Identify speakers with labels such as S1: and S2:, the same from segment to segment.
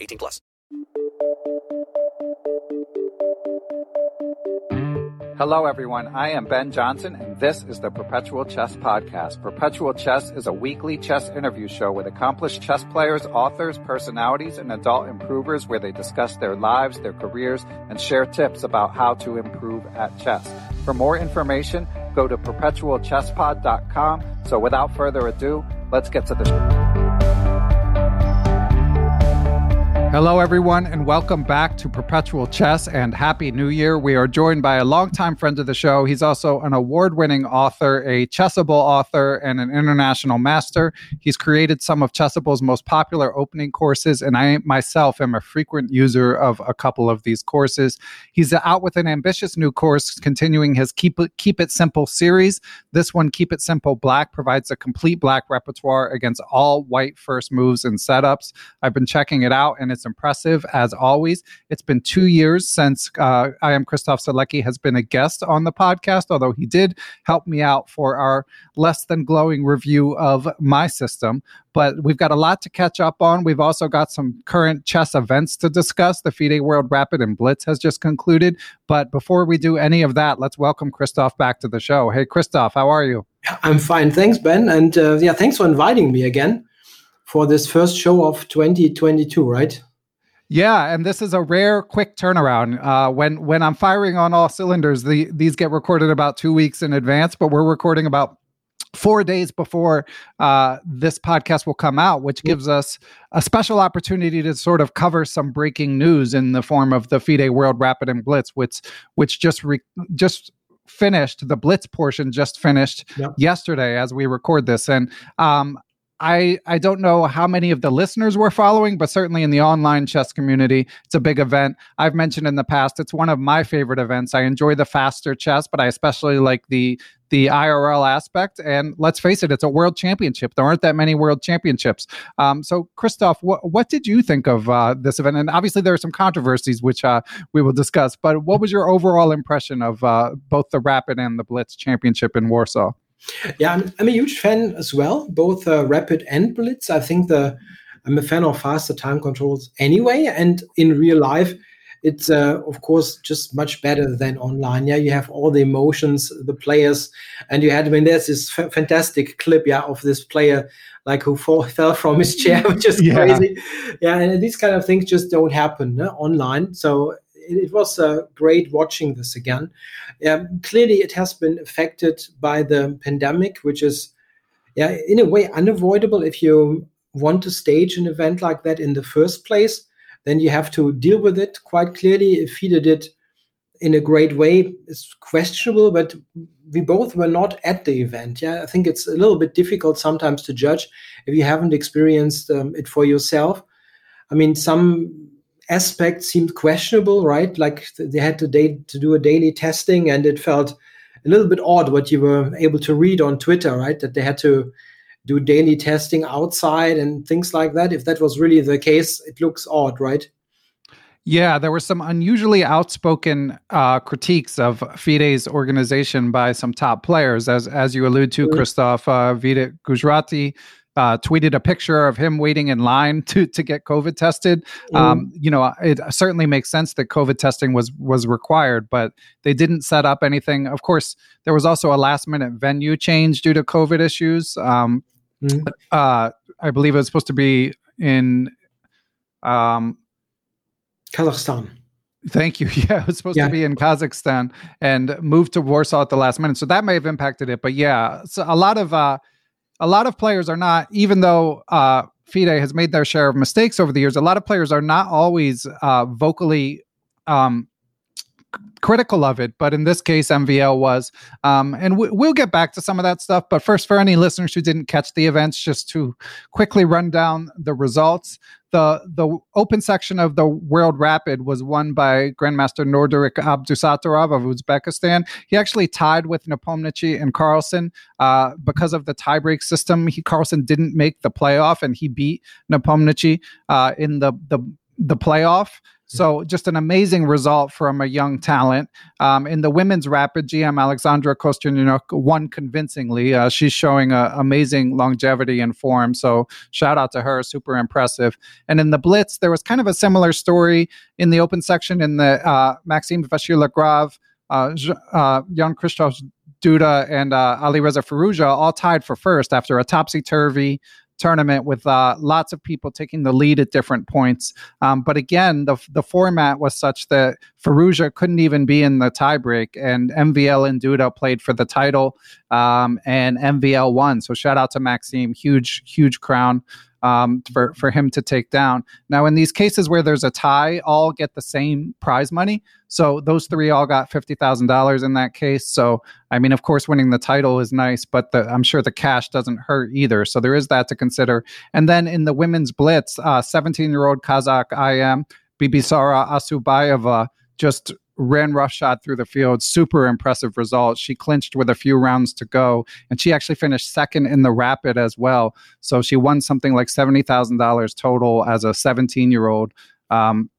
S1: 18 plus.
S2: Hello, everyone. I am Ben Johnson, and this is the Perpetual Chess Podcast. Perpetual Chess is a weekly chess interview show with accomplished chess players, authors, personalities, and adult improvers where they discuss their lives, their careers, and share tips about how to improve at chess. For more information, go to perpetualchesspod.com. So without further ado, let's get to the show. Hello, everyone, and welcome back to Perpetual Chess and Happy New Year. We are joined by a longtime friend of the show. He's also an award winning author, a Chessable author, and an international master. He's created some of Chessable's most popular opening courses, and I myself am a frequent user of a couple of these courses. He's out with an ambitious new course continuing his Keep It, Keep it Simple series. This one, Keep It Simple Black, provides a complete black repertoire against all white first moves and setups. I've been checking it out, and it's impressive as always. It's been two years since uh, I am Christoph Sielecki has been a guest on the podcast, although he did help me out for our less than glowing review of my system. But we've got a lot to catch up on. We've also got some current chess events to discuss. The FIDE World Rapid and Blitz has just concluded. But before we do any of that, let's welcome Christoph back to the show. Hey, Christoph, how are you?
S3: I'm fine. Thanks, Ben. And uh, yeah, thanks for inviting me again for this first show of 2022, right?
S2: Yeah, and this is a rare, quick turnaround. Uh, when when I'm firing on all cylinders, the, these get recorded about two weeks in advance, but we're recording about four days before uh, this podcast will come out, which gives us a special opportunity to sort of cover some breaking news in the form of the FIDE World Rapid and Blitz, which which just re- just finished the blitz portion just finished yep. yesterday as we record this and um, I I don't know how many of the listeners were following, but certainly in the online chess community, it's a big event. I've mentioned in the past, it's one of my favorite events. I enjoy the faster chess, but I especially like the the IRL aspect. And let's face it, it's a world championship. There aren't that many world championships. Um, so, Christoph, what what did you think of uh, this event? And obviously, there are some controversies which uh, we will discuss. But what was your overall impression of uh, both the Rapid and the Blitz championship in Warsaw?
S3: Yeah, I'm, I'm a huge fan as well, both uh, Rapid and Blitz. I think the I'm a fan of faster time controls anyway, and in real life, it's uh, of course just much better than online. Yeah, you have all the emotions, the players, and you had. I mean, there's this f- fantastic clip, yeah, of this player like who fall, fell from his chair, which is yeah. crazy. Yeah, and these kind of things just don't happen no, online. So it, was uh, great watching this again. Um, clearly, it has been affected by the pandemic, which is, yeah, in a way unavoidable if you want to stage an event like that in the first place. Then you have to deal with it quite clearly. If he did it in a great way is questionable, but we both were not at the event. Yeah, I think it's a little bit difficult sometimes to judge if you haven't experienced um, it for yourself. I mean, some aspects seemed questionable, right? Like they had to, day, to do a daily testing, and it felt a little bit odd what you were able to read on Twitter, right? That they had to do daily testing outside and things like that. If that was really the case, it looks odd, right?
S2: Yeah, there were some unusually outspoken uh, critiques of FIDE's organization by some top players, as as you allude to, mm-hmm. Christoph. Uh, Vidit Gujrathi uh, tweeted a picture of him waiting in line to to get COVID tested. Mm. Um, you know, it certainly makes sense that COVID testing was was required, but they didn't set up anything. Of course, there was also a last minute venue change due to COVID issues. Um, mm. uh, I believe it was supposed to be in. Um,
S3: Kazakhstan.
S2: Thank you. Yeah, it was supposed yeah. to be in Kazakhstan and moved to Warsaw at the last minute. So that may have impacted it. But yeah, so a lot of uh, a lot of players are not, even though uh, FIDE has made their share of mistakes over the years. A lot of players are not always uh, vocally um, critical of it, but in this case, MVL was. Um, and w- we'll get back to some of that stuff. But first, for any listeners who didn't catch the events, just to quickly run down the results. The the open section of the World Rapid was won by Grandmaster Nodirbek Abdusattorov of Uzbekistan. He actually tied with Nepomniachtchi and Carlsen uh, because of the tiebreak system. He Carlsen didn't make the playoff, and he beat Nepomniachtchi uh, in the the the playoff. So just an amazing result from a young talent. Um, in the women's rapid, GM Alexandra Kosteniuk won convincingly. Uh, she's showing a, amazing longevity and form. So shout out to her, super impressive. And in the blitz, there was kind of a similar story in the open section in the uh, Maxime Vachier-Lagrave, uh, uh, Jan Christoph Duda and uh, Alireza Firouzja all tied for first after a topsy turvy tournament with uh, lots of people taking the lead at different points. Um, but again, the the format was such that Firouzja couldn't even be in the tiebreak, and MVL and Duda played for the title, um, and MVL won. So shout out to Maxime, huge huge crown um, for for him to take down. Now, in these cases where there's a tie, all get the same prize money. So those three all got fifty thousand dollars in that case. So I mean, of course, winning the title is nice, but the, I'm sure the cash doesn't hurt either. So there is that to consider. And then in the women's blitz, 17 uh, year old Kazakh IM Bibisara Assaubayeva just ran roughshod through the field. Super impressive result. She clinched with a few rounds to go, and she actually finished second in the rapid as well. So she won something like seventy thousand dollars total as a seventeen-year-old. Um,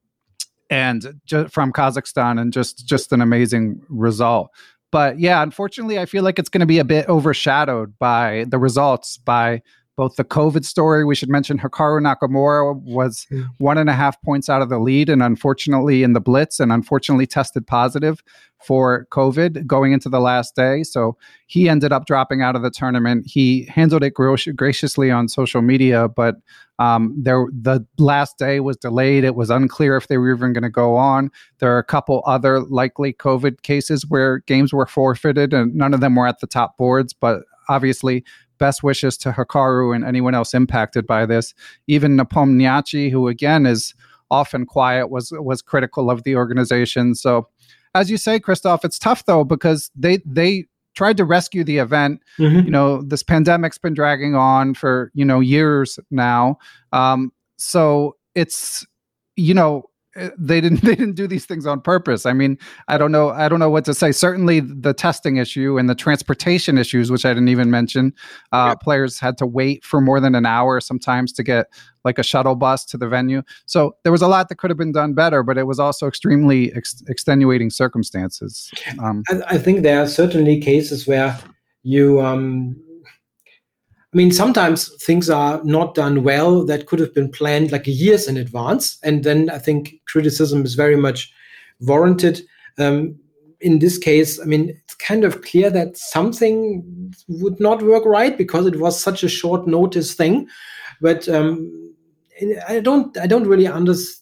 S2: and ju- from Kazakhstan, and just just an amazing result. But yeah, unfortunately, I feel like it's going to be a bit overshadowed by the results by both the COVID story. We should mention Hikaru Nakamura was one and a half points out of the lead, and unfortunately in the blitz, and unfortunately tested positive for COVID going into the last day. So he ended up dropping out of the tournament. He handled it graciously on social media, but um, there the last day was delayed. It was unclear if they were even going to go on. There are a couple other likely COVID cases where games were forfeited, and none of them were at the top boards. But obviously, best wishes to Hikaru and anyone else impacted by this. Even Nepomniachtchi, who again is often quiet, was was critical of the organization. So, as you say, Christoph, it's tough though because they they tried to rescue the event. Mm-hmm. You know, this pandemic's been dragging on for you know years now. Um, so it's you know they didn't they didn't do these things on purpose. I mean i don't know i don't know what to say. Certainly the testing issue and the transportation issues which i didn't even mention uh, players had to wait for more than an hour sometimes to get like a shuttle bus to the venue. So there was a lot that could have been done better but it was also extremely ex- extenuating circumstances.
S3: Um, I, I, think there are certainly cases where you um, I mean, sometimes things are not done well that could have been planned like years in advance. And then I think criticism is very much warranted. Um, in this case, I mean, it's kind of clear that something would not work right because it was such a short notice thing. But um, I don't, I don't really understand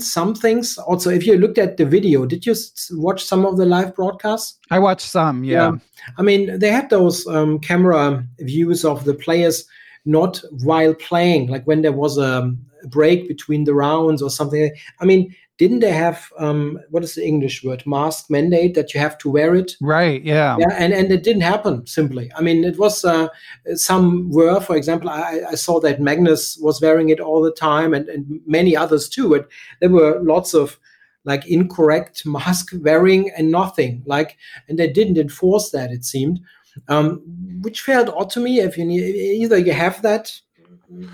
S3: some things. Also, if you looked at the video, did you watch some of the live broadcasts?
S2: I watched some. Yeah. yeah.
S3: I mean, they had those um, camera views of the players not while playing, like when there was a break between the rounds or something. I mean, didn't they have um, what is the English word mask mandate that you have to wear it?
S2: Right. Yeah.
S3: Yeah. And and it didn't happen simply. I mean, it was uh, some were, for example, I, I saw that Magnus was wearing it all the time, and, and many others too. But there were lots of like incorrect mask wearing and nothing like, and they didn't enforce that. It seemed. Um, which felt odd to me. If you need, either you have that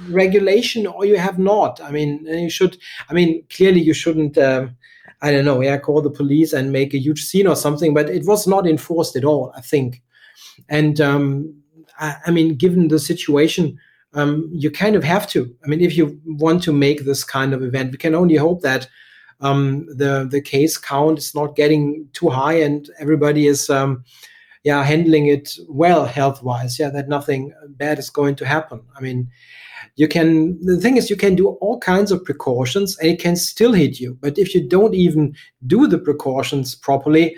S3: regulation or you have not. I mean, you should. I mean, clearly you shouldn't. Um, I don't know. Yeah, call the police and make a huge scene or something. But it was not enforced at all. I think, and um, I, I, mean, given the situation. Um, you kind of have to. I mean, if you want to make this kind of event, we can only hope that um, the the case count is not getting too high and everybody is um, yeah handling it well health wise yeah that nothing bad is going to happen i mean you can the thing is you can do all kinds of precautions and it can still hit you but if you don't even do the precautions properly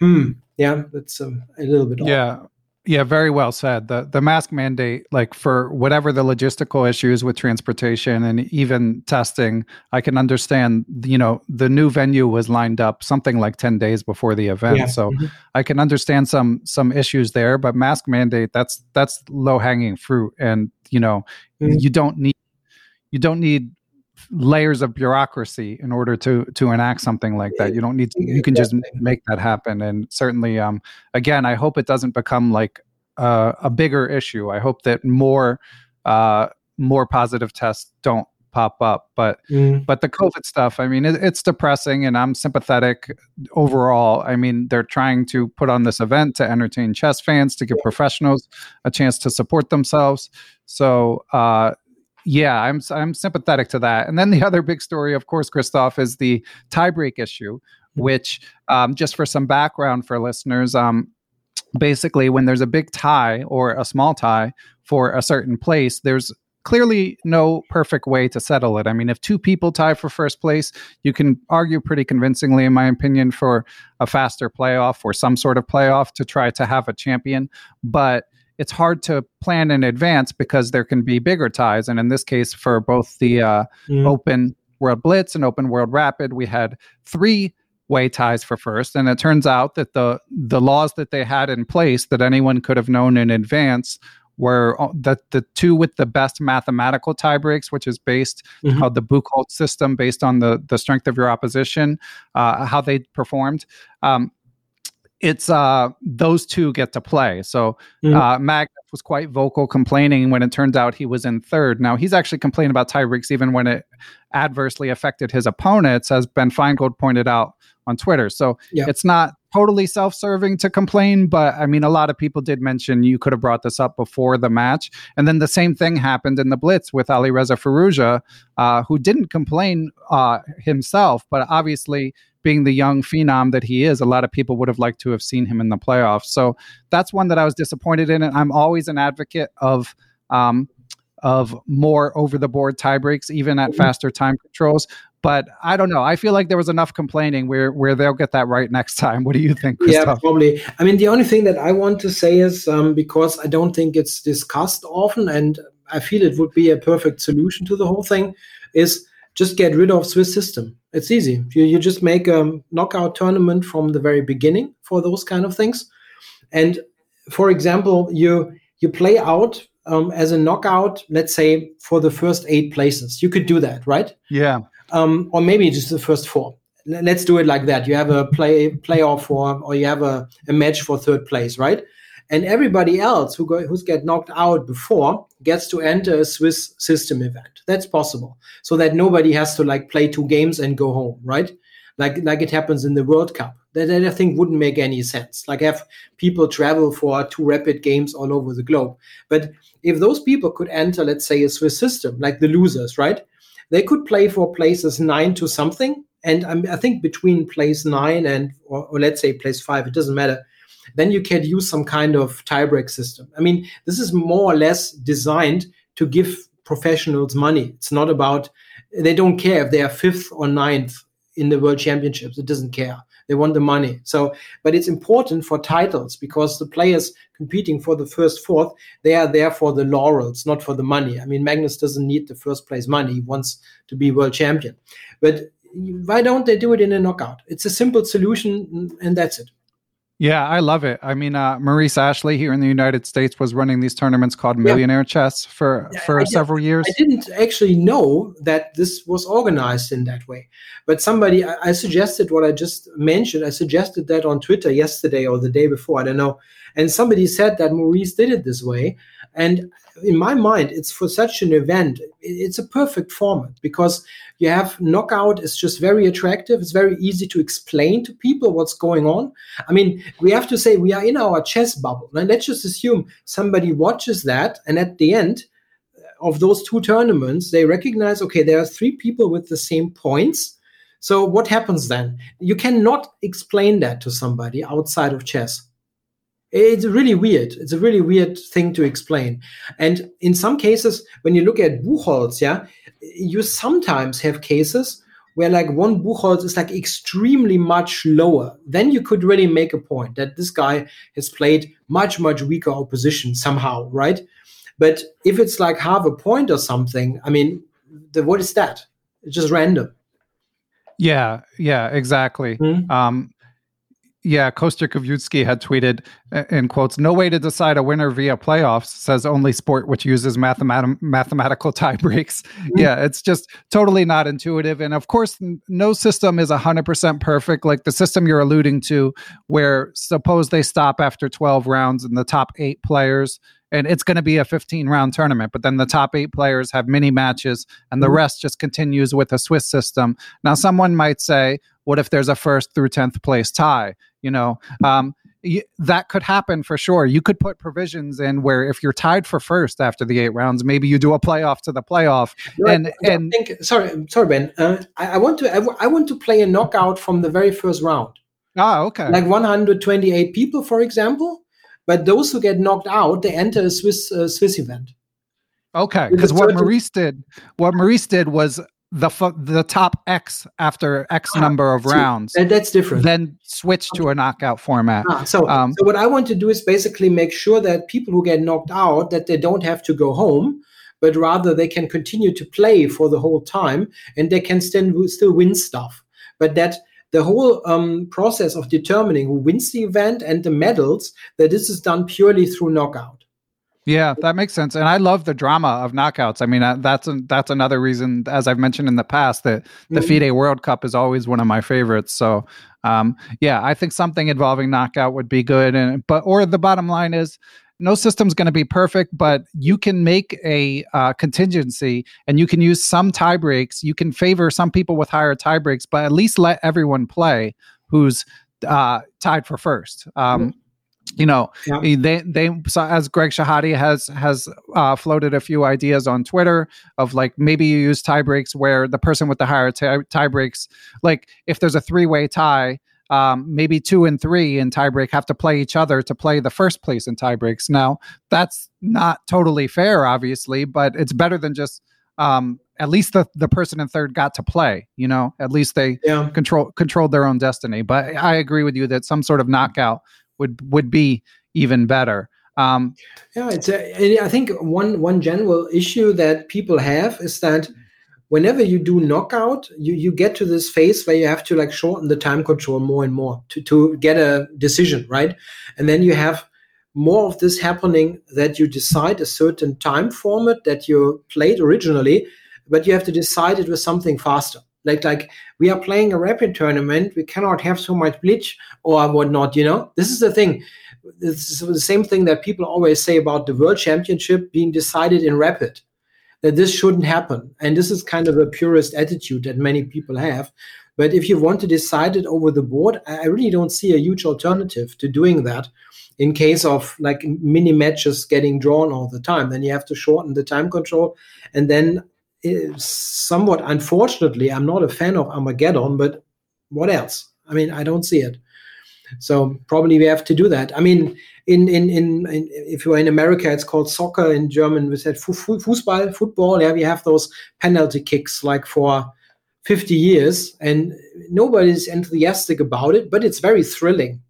S3: hmm yeah that's um, a little bit odd.
S2: Yeah, very well said. The the mask mandate, like for whatever the logistical issues with transportation and even testing, I can understand. You know, the new venue was lined up something like ten days before the event, yeah. so mm-hmm. I can understand some some issues there. But mask mandate, that's that's low hanging fruit, and you know, mm-hmm. you don't need you don't need layers of bureaucracy in order to to enact something like that. You don't need to, you can just make that happen. And certainly, um, again, I hope it doesn't become like uh, a bigger issue. I hope that more uh, more positive tests don't pop up. But mm. but the COVID stuff, I mean, it, it's depressing, and I'm sympathetic overall. I mean, they're trying to put on this event to entertain chess fans, to give professionals a chance to support themselves. So uh, yeah, I'm I'm sympathetic to that. And then the other big story, of course, Christoph, is the tiebreak issue, mm-hmm. which um, just for some background for listeners, um, basically when there's a big tie or a small tie for a certain place, there's clearly no perfect way to settle it. I mean, if two people tie for first place, you can argue pretty convincingly, in my opinion, for a faster playoff or some sort of playoff to try to have a champion. But it's hard to plan in advance because there can be bigger ties. And in this case, for both the uh, mm. Open World Blitz and Open World Rapid, we had three way ties for first. And it turns out that the the laws that they had in place that anyone could have known in advance were uh, the, the two with the best mathematical tie breaks, which is based mm-hmm. called the Buchholz system, based on the the strength of your opposition, uh, how they performed. Um, it's uh those two get to play. So mm-hmm. uh Magnus was quite vocal complaining when it turned out he was in third. Now he's actually complaining about tiebreaks even when it adversely affected his opponents, as Ben Finegold pointed out on Twitter. So yep. it's not totally self-serving to complain, but I mean a lot of people did mention you could have brought this up before the match. And then the same thing happened in the Blitz with Alireza Firouzja, uh, who didn't complain uh, himself, but obviously being the young phenom that he is, a lot of people would have liked to have seen him in the playoffs. So that's one that I was disappointed in. And I'm always an advocate of um, of more over the board tie breaks, even at mm-hmm. faster time controls. But I don't know. I feel like there was enough complaining where where they'll get that right next time. What do you think?
S3: Christoph? Yeah, probably. I mean, the only thing that I want to say is um, because I don't think it's discussed often, and I feel it would be a perfect solution to the whole thing, is just get rid of Swiss system. It's easy. You, you just make a knockout tournament from the very beginning for those kind of things. And for example, you you play out um, as a knockout, let's say for the first eight places. You could do that, right?
S2: Yeah.
S3: Um, or maybe just the first four. Let's do it like that. You have a play playoff for, or you have a, a match for third place, right? And everybody else who go, who's get knocked out before gets to enter a Swiss system event. That's possible, so that nobody has to like play two games and go home, right? like like it happens in the World Cup. That, that I think wouldn't make any sense. Like have people travel for two rapid games all over the globe. But if those people could enter, let's say, a Swiss system, like the losers, right? They could play for places nine to something, and I think between place nine and or, or let's say place five, it doesn't matter then you can use some kind of tiebreak system. I mean, this is more or less designed to give professionals money. It's not about they don't care if they are fifth or ninth in the world championships. It doesn't care. They want the money. So, but it's important for titles because the players competing for the first fourth, they are there for the laurels, not for the money. I mean, Magnus doesn't need the first place money. He wants to be world champion. But why don't they do it in a knockout? It's a simple solution, and that's it.
S2: Yeah, I love it. I mean, uh, Maurice Ashley here in the United States was running these tournaments called Millionaire yeah. Chess for for I, several years.
S3: I didn't actually know that this was organized in that way, but somebody I, I suggested what I just mentioned. I suggested that on Twitter yesterday or the day before. I don't know, and somebody said that Maurice did it this way, and in my mind, it's for such an event, it's a perfect format because you have knockout is just very attractive. It's very easy to explain to people what's going on. I mean, we have to say we are in our chess bubble. And let's just assume somebody watches that, and at the end uh, of those two tournaments, they recognize okay, there are three people with the same points. So what happens then? You cannot explain that to somebody outside of chess. It's really weird. It's a really weird thing to explain. And in some cases, when you look at Buchholz, yeah, you sometimes have cases where like one Buchholz is like extremely much lower. Then you could really make a point that this guy has played much, much weaker opposition somehow, right? But if it's like half a point or something, I mean, the, what is that? It's just random.
S2: Yeah, yeah, exactly. Mm-hmm. Um, yeah, Kostya Kavutskiy had tweeted in quotes, "No way to decide a winner via playoffs." Says only sport which uses mathemat- mathematical tie breaks. Mm-hmm. Yeah, it's just totally not intuitive, and of course, no system is hundred percent perfect. Like the system you're alluding to, where suppose they stop after twelve rounds and the top eight players and it's going to be a 15 round tournament but then the top eight players have mini matches and the mm-hmm. rest just continues with a swiss system. Now someone might say what if there's a first through 10th place tie? You know um, y- that could happen for sure. You could put provisions in where if you're tied for first after the eight rounds maybe you do a playoff to the playoff. Right. and and
S3: think, sorry sorry ben uh, I, I, want to I, w- I want to play a knockout from the very first round.
S2: Ah okay.
S3: Like 128 people for example but those who get knocked out they enter a swiss uh, swiss event
S2: okay because what maurice did what maurice did was the the top X after X ah, number of rounds.
S3: And that's different.
S2: Then switch to a knockout format.
S3: Ah, so, um, so what I want to do is basically make sure that people who get knocked out that they don't have to go home, but rather they can continue to play for the whole time and they can still still win stuff. But that the whole um, process of determining who wins the event and the medals that this is done purely through knockout.
S2: Yeah, that makes sense, and I love the drama of knockouts. I mean, uh, that's that's another reason, as I've mentioned in the past, that the mm-hmm. FIDE World Cup is always one of my favorites. So, um, yeah, I think something involving knockout would be good. And but or the bottom line is, no system's going to be perfect, but you can make a uh, contingency and you can use some tie breaks. You can favor some people with higher tie breaks, but at least let everyone play who's uh, tied for first. Um, mm-hmm you know yeah. they they so as greg Shahade has has uh, floated a few ideas on twitter of like maybe you use tie breaks where the person with the higher tie, tie breaks like if there's a three-way tie um, maybe two and three in tiebreak have to play each other to play the first place in tiebreaks. Now, that's not totally fair, obviously, but it's better than just um, at least the, the person in third got to play. You know, at least they yeah. control controlled their own destiny. But I agree with you that some sort of knockout would would be even better. Um,
S3: yeah, it's a, I think one one general issue that people have is that whenever you do knockout, you you get to this phase where you have to like shorten the time control more and more to to get a decision right, and then you have more of this happening that you decide a certain time format that you played originally, but you have to decide it with something faster. Like like we are playing a rapid tournament, we cannot have so much bleach or whatnot. You know, this is the thing. This is the same thing that people always say about the world championship being decided in rapid. That this shouldn't happen, and this is kind of a purist attitude that many people have. But if you want to decide it over the board, I really don't see a huge alternative to doing that. In case of like mini matches getting drawn all the time, then you have to shorten the time control. And then, eh, somewhat unfortunately, I'm not a fan of Armageddon, but what else? I mean, I don't see it. So probably we have to do that. I mean, in in in, in if you're in America, it's called soccer. In German, we said Fußball, football. Yeah, we have those penalty kicks like for 50 years, and nobody's enthusiastic about it, but it's very thrilling.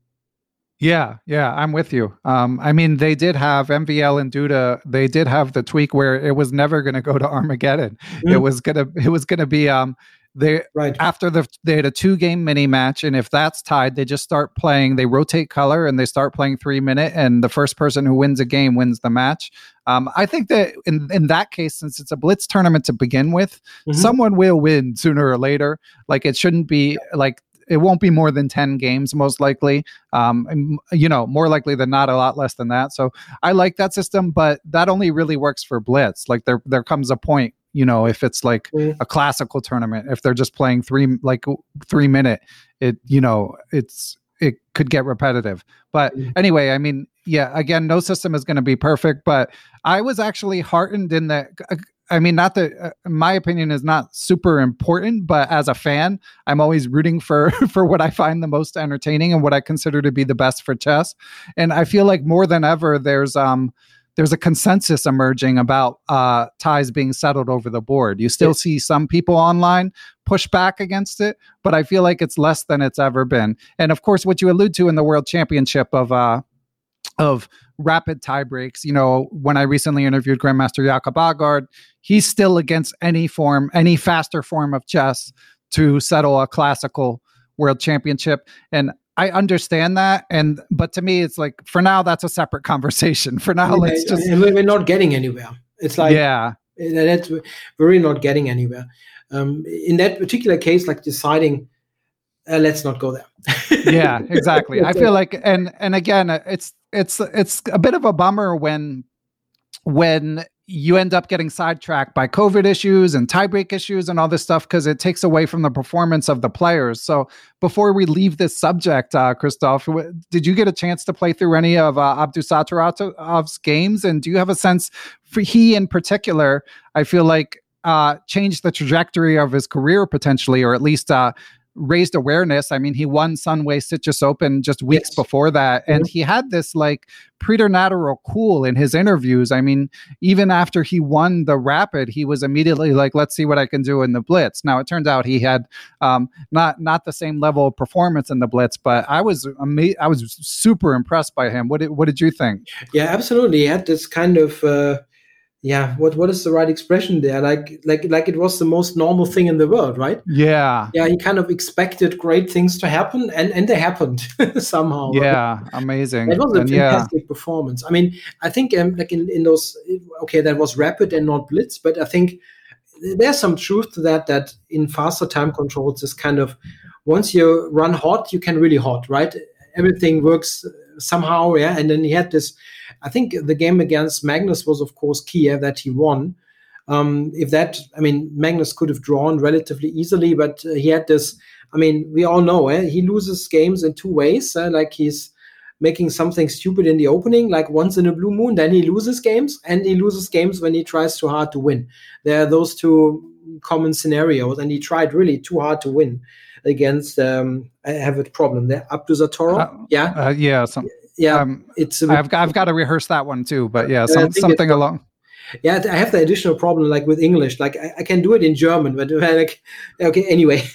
S2: Yeah, yeah, I'm with you. Um, I mean, they did have MVL and Duda. They did have the tweak where it was never going to go to Armageddon. Mm. It was gonna, it was gonna be um, they right after the they had a two game mini match, and if that's tied, they just start playing. They rotate color and they start playing three minute, and the first person who wins a game wins the match. Um, I think that in in that case, since it's a blitz tournament to begin with, mm-hmm. someone will win sooner or later. Like it shouldn't be like it won't be more than 10 games most likely um, you know more likely than not a lot less than that so i like that system but that only really works for blitz like there there comes a point you know if it's like mm. a classical tournament if they're just playing three like three minute it you know it's it could get repetitive but mm. anyway i mean yeah again no system is going to be perfect but i was actually heartened in that i mean not that uh, my opinion is not super important but as a fan i'm always rooting for for what i find the most entertaining and what i consider to be the best for chess and i feel like more than ever there's um there's a consensus emerging about uh, ties being settled over the board. You still see some people online push back against it, but I feel like it's less than it's ever been. And of course, what you allude to in the World Championship of uh, of rapid tie breaks. You know, when I recently interviewed Grandmaster Jakob Aagaard, he's still against any form, any faster form of chess to settle a classical world championship. And I understand that, and but to me, it's like for now that's a separate conversation. For now, yeah, let's just
S3: we're not getting anywhere. It's like
S2: yeah,
S3: that's we're really not getting anywhere. Um, in that particular case, like deciding, uh, let's not go there.
S2: yeah, exactly. I feel like, and and again, it's it's it's a bit of a bummer when when you end up getting sidetracked by COVID issues and tiebreak issues and all this stuff because it takes away from the performance of the players. So before we leave this subject, uh, Christoph, did you get a chance to play through any of uh, Abdusattorov's games? And do you have a sense for he in particular? I feel like uh, changed the trajectory of his career potentially, or at least uh, raised awareness. I mean, he won Sunway Sitges Open just weeks yes. before that, and mm-hmm. he had this like preternatural cool in his interviews. I mean, even after he won the Rapid, he was immediately like, "Let's see what I can do in the Blitz." Now, it turns out he had um, not not the same level of performance in the Blitz, but I was ama- I was super impressed by him. What did what did you think?
S3: Yeah, absolutely. He had this kind of. Uh yeah what what is the right expression there? Like like like it was the most normal thing in the world right?
S2: Yeah.
S3: Yeah he kind of expected great things to happen and and they happened somehow
S2: yeah right? amazing.
S3: It was a and fantastic yeah. performance. I mean i think um, like in, in those okay that was rapid and not blitz but i think there's some truth to that that in faster time controls is kind of once you run hot you can really hot right? Everything works somehow yeah and then he had this I think the game against Magnus was, of course, key yeah, that he won. Um, if that, I mean, Magnus could have drawn relatively easily, but uh, he had this. I mean, we all know eh? he loses games in two ways. Eh? Like he's making something stupid in the opening, like once in a blue moon, then he loses games, and he loses games when he tries too hard to win. There are those two common scenarios, and he tried really too hard to win against. Um, I have a problem there. Abdusattorov, uh,
S2: yeah, uh, yeah, some,
S3: yeah, um, it's.
S2: I've got, I've got to rehearse that one too, but yeah, some, something along.
S3: Yeah, I have the additional problem like with English. Like I, I can do it in German, but like okay, anyway,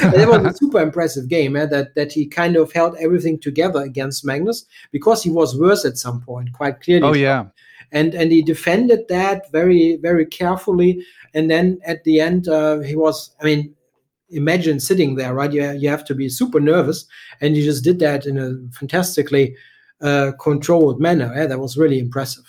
S3: that was a super impressive game. Eh, that that he kind of held everything together against Magnus because he was worse at some point, quite clearly.
S2: Oh yeah,
S3: and and he defended that very very carefully. And then at the end, uh, he was. I mean, imagine sitting there, right? You you have to be super nervous, and he just did that in a fantastically uh, controlled manner. Yeah, that was really impressive.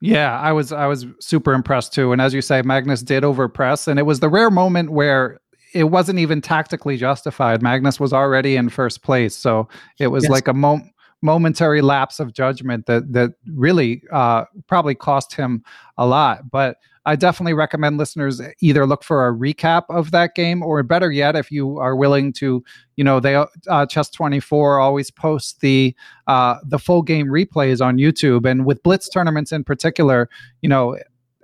S2: Yeah, I was I was super impressed too. And as you say, Magnus did overpress, and it was the rare moment where it wasn't even tactically justified. Magnus was already in first place, so it was yes. like a moment momentary lapse of judgment that that really uh, probably cost him a lot. But I definitely recommend listeners either look for a recap of that game, or better yet, if you are willing to, you know, they uh, Chess Twenty Four always posts the uh, the full game replays on YouTube, and with Blitz tournaments in particular, you know,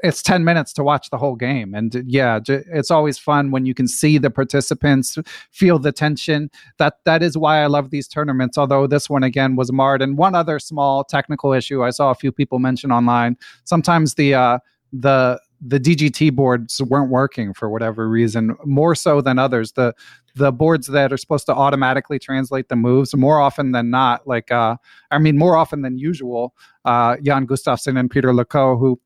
S2: it's 10 minutes to watch the whole game. And yeah it's always fun when you can see the participants feel the tension. That that is why i love these tournaments although this one again was marred. And one other small technical issue i saw a few people mention online sometimes the uh the the DGT boards weren't working for whatever reason, more so than others. The the boards that are supposed to automatically translate the moves more often than not, like uh, I mean, more often than usual, uh, Jan Gustafsson and Peter Leko, who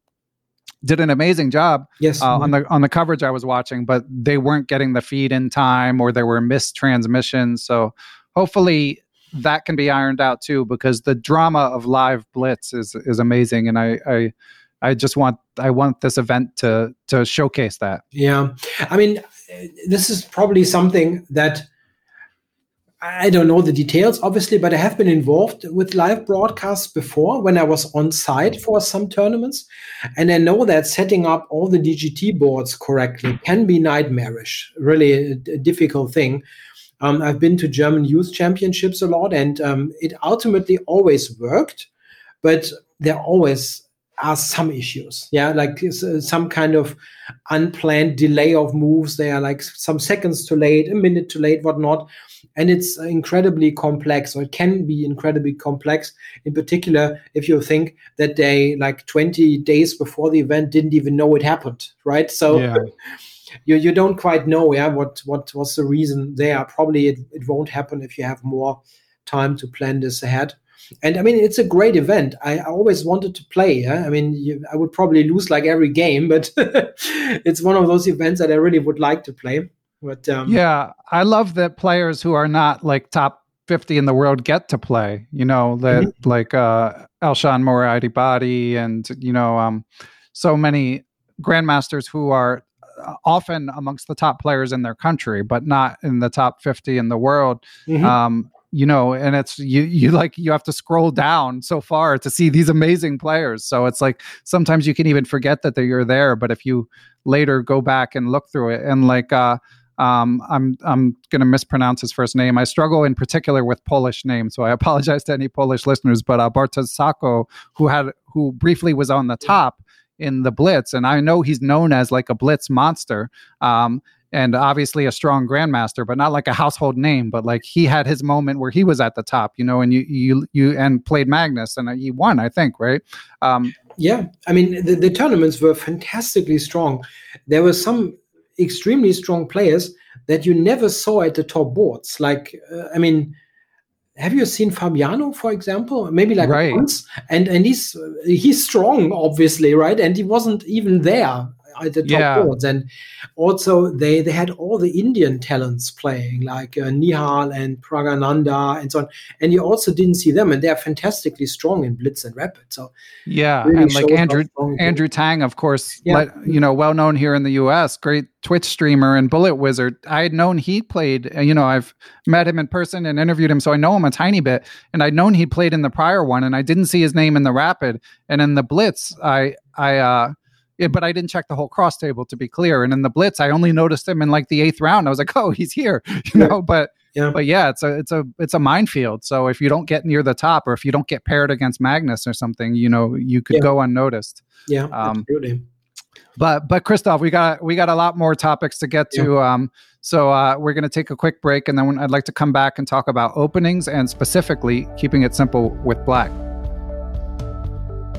S2: did an amazing job
S3: yes.
S2: Uh, on the on the coverage I was watching, but they weren't getting the feed in time or there were missed transmissions. So hopefully that can be ironed out too because the drama of live blitz is is amazing and I I I just want I want this event to to showcase that.
S3: Yeah. I mean this is probably something that I don't know the details, obviously, but I have been involved with live broadcasts before when I was on site for some tournaments. And I know that setting up all the DGT boards correctly can be nightmarish, really a, difficult thing. Um, I've been to German youth championships a lot, and um, it ultimately always worked, but there always are some issues. Yeah, like uh, some kind of unplanned delay of moves. They are like some seconds too late, a minute too late, whatnot and it's incredibly complex or it can be incredibly complex in particular if you think that they like 20 days before the event didn't even know it happened right so yeah. you, you don't quite know yeah what what was the reason there probably it, it won't happen if you have more time to plan this ahead and I mean, it's a great event. I, I always wanted to play. Yeah? I mean, you, I would probably lose like every game, but it's one of those events that I really would like to play. But um,
S2: yeah, I love that players who are not like top 50 in the world get to play, you know, that mm-hmm. like uh Alshon Mouradibadi and, you know, um, so many grandmasters who are uh, often amongst the top players in their country, but not in the top 50 in the world. Mm-hmm. Um, you know, and it's you you like you have to scroll down so far to see these amazing players. So it's like sometimes you can even forget that you're there, but if you later go back and look through it and like uh um, I'm I'm going to mispronounce his first name. I struggle in particular with Polish names, so I apologize to any Polish listeners. But uh, Bartosz Soćko, who had who briefly was on the top in the Blitz, and I know he's known as like a Blitz monster. Um, and obviously a strong grandmaster, but not like a household name. But like he had his moment where he was at the top, you know, and you you you and played Magnus, and he won, I think, right? Um,
S3: yeah, I mean the, the tournaments were fantastically strong. There were some extremely strong players that you never saw at the top boards. Like, uh, I mean, have you seen Fabiano, for example? Maybe like right. once, and and he's he's strong, obviously, right? And he wasn't even there the top yeah. boards. And also they they had all the Indian talents playing, like uh, Nihal and Praggnanandhaa and so on. And you also didn't see them, and they are fantastically strong in blitz and rapid. So
S2: yeah, really and like Andrew Andrew Tang, of course, yeah. let, you know, well known here in the U.S., great Twitch streamer and Bullet Wizard. I had known he played. Uh, you know, I've met him in person and interviewed him, so I know him a tiny bit. And I'd known he played in the prior one, and I didn't see his name in the rapid and in the blitz. I I uh yeah, but I didn't check the whole cross table to be clear. And in the blitz, I only noticed him in like the eighth round. I was like, oh, he's here, you know. But yeah, but yeah, it's a it's a it's a minefield. So if you don't get near the top, or if you don't get paired against Magnus or something, you know, you could yeah. go unnoticed.
S3: Yeah, um, absolutely.
S2: But but Christoph, we got we got a lot more topics to get to. Yeah. Um, so uh, we're going to take a quick break, and then I'd like to come back and talk about openings and specifically keeping it simple with black.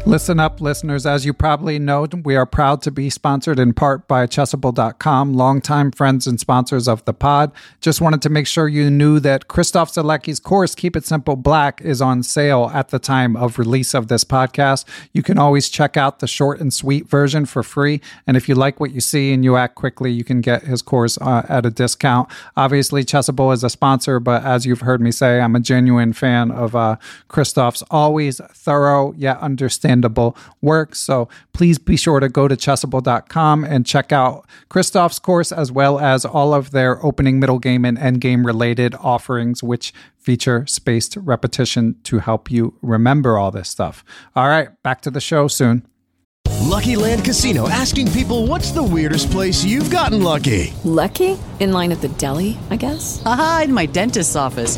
S2: Listen up, listeners. As you probably know, we are proud to be sponsored in part by Chessable.com, longtime friends and sponsors of the pod. Just wanted to make sure you knew that Christoph Sielecki's course, Keep It Simple Black, is on sale at the time of release of this podcast. You can always check out the short and sweet version for free. And if you like what you see and you act quickly, you can get his course uh, at a discount. Obviously, Chessable is a sponsor, but as you've heard me say, I'm a genuine fan of uh, Christoph's always thorough yet understanding understandable work. So please be sure to go to chessable.com and check out Christoph's course as well as all of their opening, middle game, and end game related offerings, which feature spaced repetition to help you remember all this stuff. All right, back to the show soon.
S4: Lucky Land Casino asking people what's the weirdest place you've gotten lucky?
S5: Lucky? In line at the deli, I guess?
S6: Aha, in my dentist's office.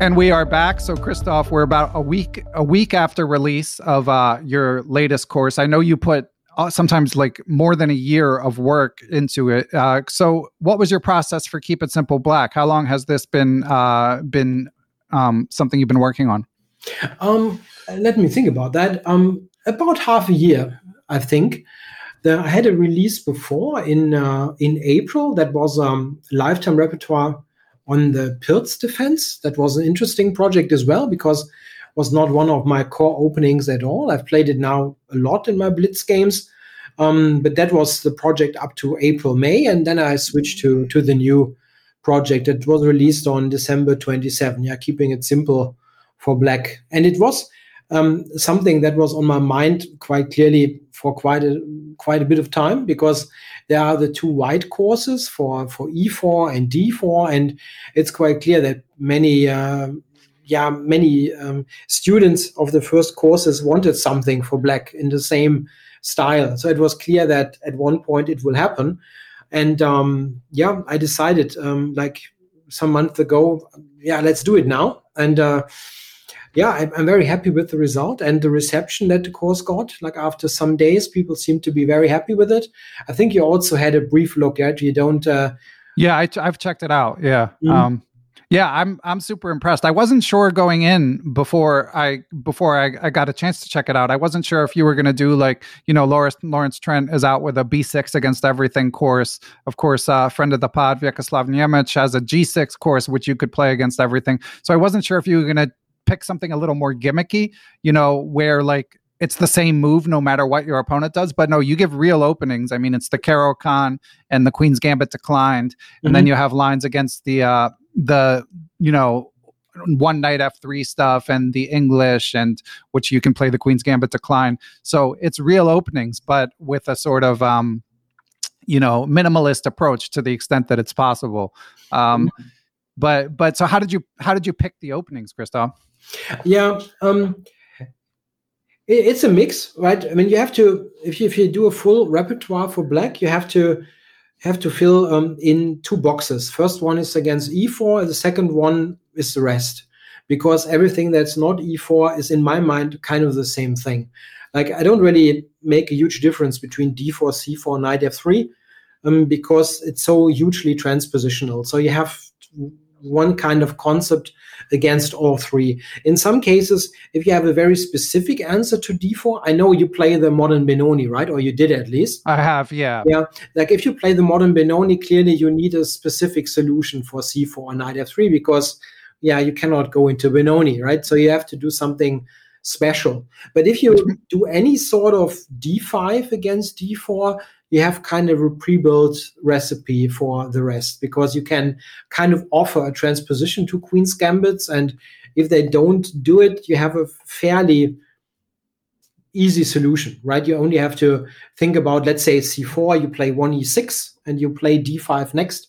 S2: And we are back. So, Christoph, we're about a week a week after release of uh, your latest course. I know you put uh, sometimes like more than a year of work into it. Uh, so, what was your process for Keep It Simple Black? How long has this been uh, been um, something you've been working on?
S3: Um, let me think about that. Um, about half a year, I think. I had a release before in uh, in April that was um, lifetime repertoire on the Pirc defense. That was an interesting project as well because it was not one of my core openings at all. I've played it now a lot in my Blitz games, um, but that was the project up to April May, and then I switched to to the new project that was released on December 27. Yeah, keeping it simple for Black, and it was um, something that was on my mind quite clearly for quite a quite a bit of time because there are the two white courses for for E4 and D4, and it's quite clear that many. Uh, yeah, many um, students of the first courses wanted something for black in the same style. So it was clear that at one point it will happen. And um, yeah, I decided um, like some month ago, yeah, let's do it now. And uh, yeah, I'm, I'm, very happy with the result and the reception that the course got. Like after some days, people seem to be very happy with it. I think you also had a brief look at you don't. Uh,
S2: yeah, I, have checked it out. Yeah. Mm-hmm. Um, yeah, I'm I'm super impressed. I wasn't sure going in before I before I, I got a chance to check it out. I wasn't sure if you were going to do like you know Lawrence Lawrence Trent is out with a B6 against everything course. Of course, uh, friend of the pod Vyacheslav Niemiec has a G6 course which you could play against everything. So I wasn't sure if you were going to pick something a little more gimmicky, you know, where like it's the same move no matter what your opponent does. But no, you give real openings. I mean, it's the Caro-Kann and the Queen's Gambit declined, and mm-hmm. then you have lines against the uh the you know one knight f3 stuff and the English and which you can play the Queen's Gambit decline. So it's real openings, but with a sort of um you know minimalist approach to the extent that it's possible. Um, mm-hmm. But but so how did you how did you pick the openings, Christoph?
S3: Yeah, um, it, it's a mix, right? I mean, you have to if you, if you do a full repertoire for black, you have to have to fill um, in two boxes. First one is against e4, and the second one is the rest, because everything that's not e4 is in my mind kind of the same thing. Like I don't really make a huge difference between d4, c4, knight f3, um, because it's so hugely transpositional. So you have one kind of concept against all three. In some cases, if you have a very specific answer to d4, I know you play the modern Benoni, right? Or you did at least.
S2: I have, yeah.
S3: Yeah. Like if you play the modern Benoni, clearly you need a specific solution for c4 or knight f3 because, yeah, you cannot go into Benoni, right? So you have to do something special. But if you do any sort of d5 against d4, you have kind of a pre-built recipe for the rest because you can kind of offer a transposition to queen's gambits and if they don't do it you have a fairly easy solution right? You only have to think about let's say c4 you play 1 e6 and you play d5 next.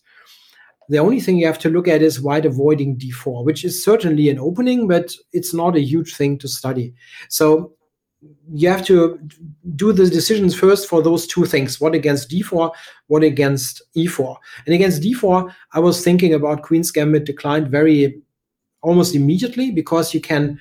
S3: The only thing you have to look at is white avoiding d4 which is certainly an opening but it's not a huge thing to study. So you have to do the decisions first for those two things what against d4 what against e4 and against d4 i was thinking about queen's gambit declined very almost immediately because you can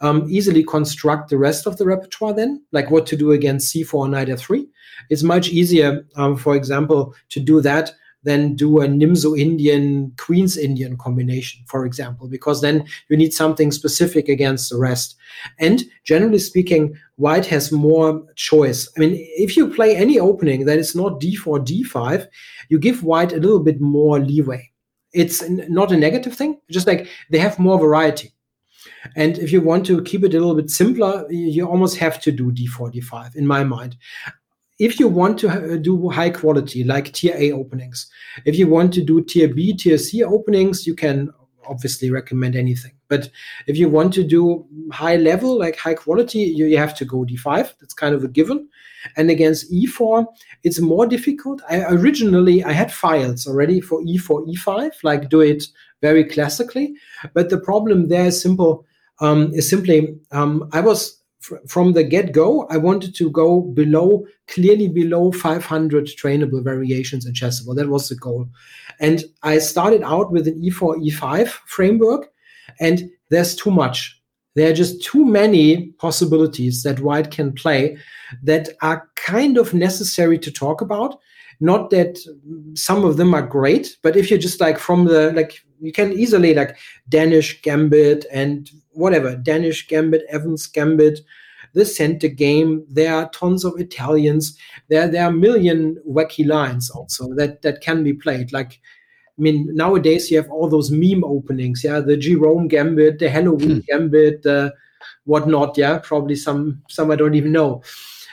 S3: um, easily construct the rest of the repertoire then like what to do against c4 knight f3 it's much easier um, for example to do that than do a Nimzo Indian Queen's Indian combination, for example, because then you need something specific against the rest. And generally speaking, white has more choice. I mean, if you play any opening that is not d4, d5, you give white a little bit more leeway. It's not a negative thing, just like they have more variety. And if you want to keep it a little bit simpler, you almost have to do d4, d5, in my mind. If you want to uh, do high quality, like tier A openings, if you want to do tier B, tier C openings, you can obviously recommend anything. But if you want to do high level, like high quality, you, you have to go d5. That's kind of a given. And against e4, it's more difficult. I originally I had files already for e4, e5, like do it very classically. But the problem there is simple. Um, is simply um, I was from the get go, I wanted to go below, clearly below 500 trainable variations in chessable. That was the goal. And I started out with an E4, E5 framework, and there's too much. There are just too many possibilities that white can play that are kind of necessary to talk about. Not that some of them are great, but if you're just like from the like you can easily like Danish Gambit and whatever Danish Gambit, Evans Gambit, the center game. There are tons of Italians. There there are a million wacky lines also that that can be played. Like I mean, nowadays you have all those meme openings, yeah, the Jerome Gambit, the Halloween hmm. Gambit, the whatnot, yeah, probably some some I don't even know,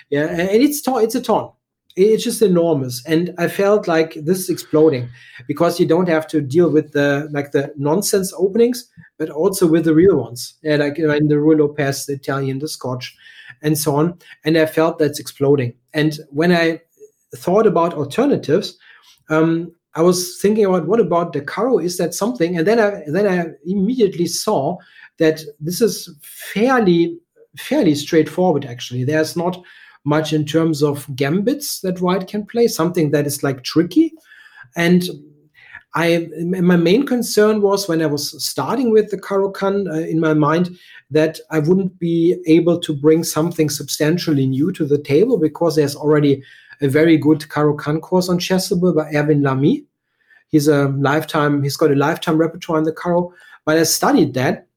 S3: yeah, and it's it's a ton. It's just enormous, and I felt like this is exploding because you don't have to deal with the like the nonsense openings, but also with the real ones, yeah, like in the Ruy Lopez, the Italian, the Scotch, and so on. And I felt that's exploding. And when I thought about alternatives, um, I was thinking about what about the Caro? Is that something? And then I then I immediately saw that this is fairly fairly straightforward. Actually, there's not much in terms of gambits that white can play. Something that is like tricky, and I my main concern was when I was starting with the Caro-Kann uh, in my mind that I wouldn't be able to bring something substantially new to the table because there's already a very good Caro-Kann course on Chessable by Erwin L'Ami. He's a lifetime, he's got a lifetime repertoire in the Caro. But I studied that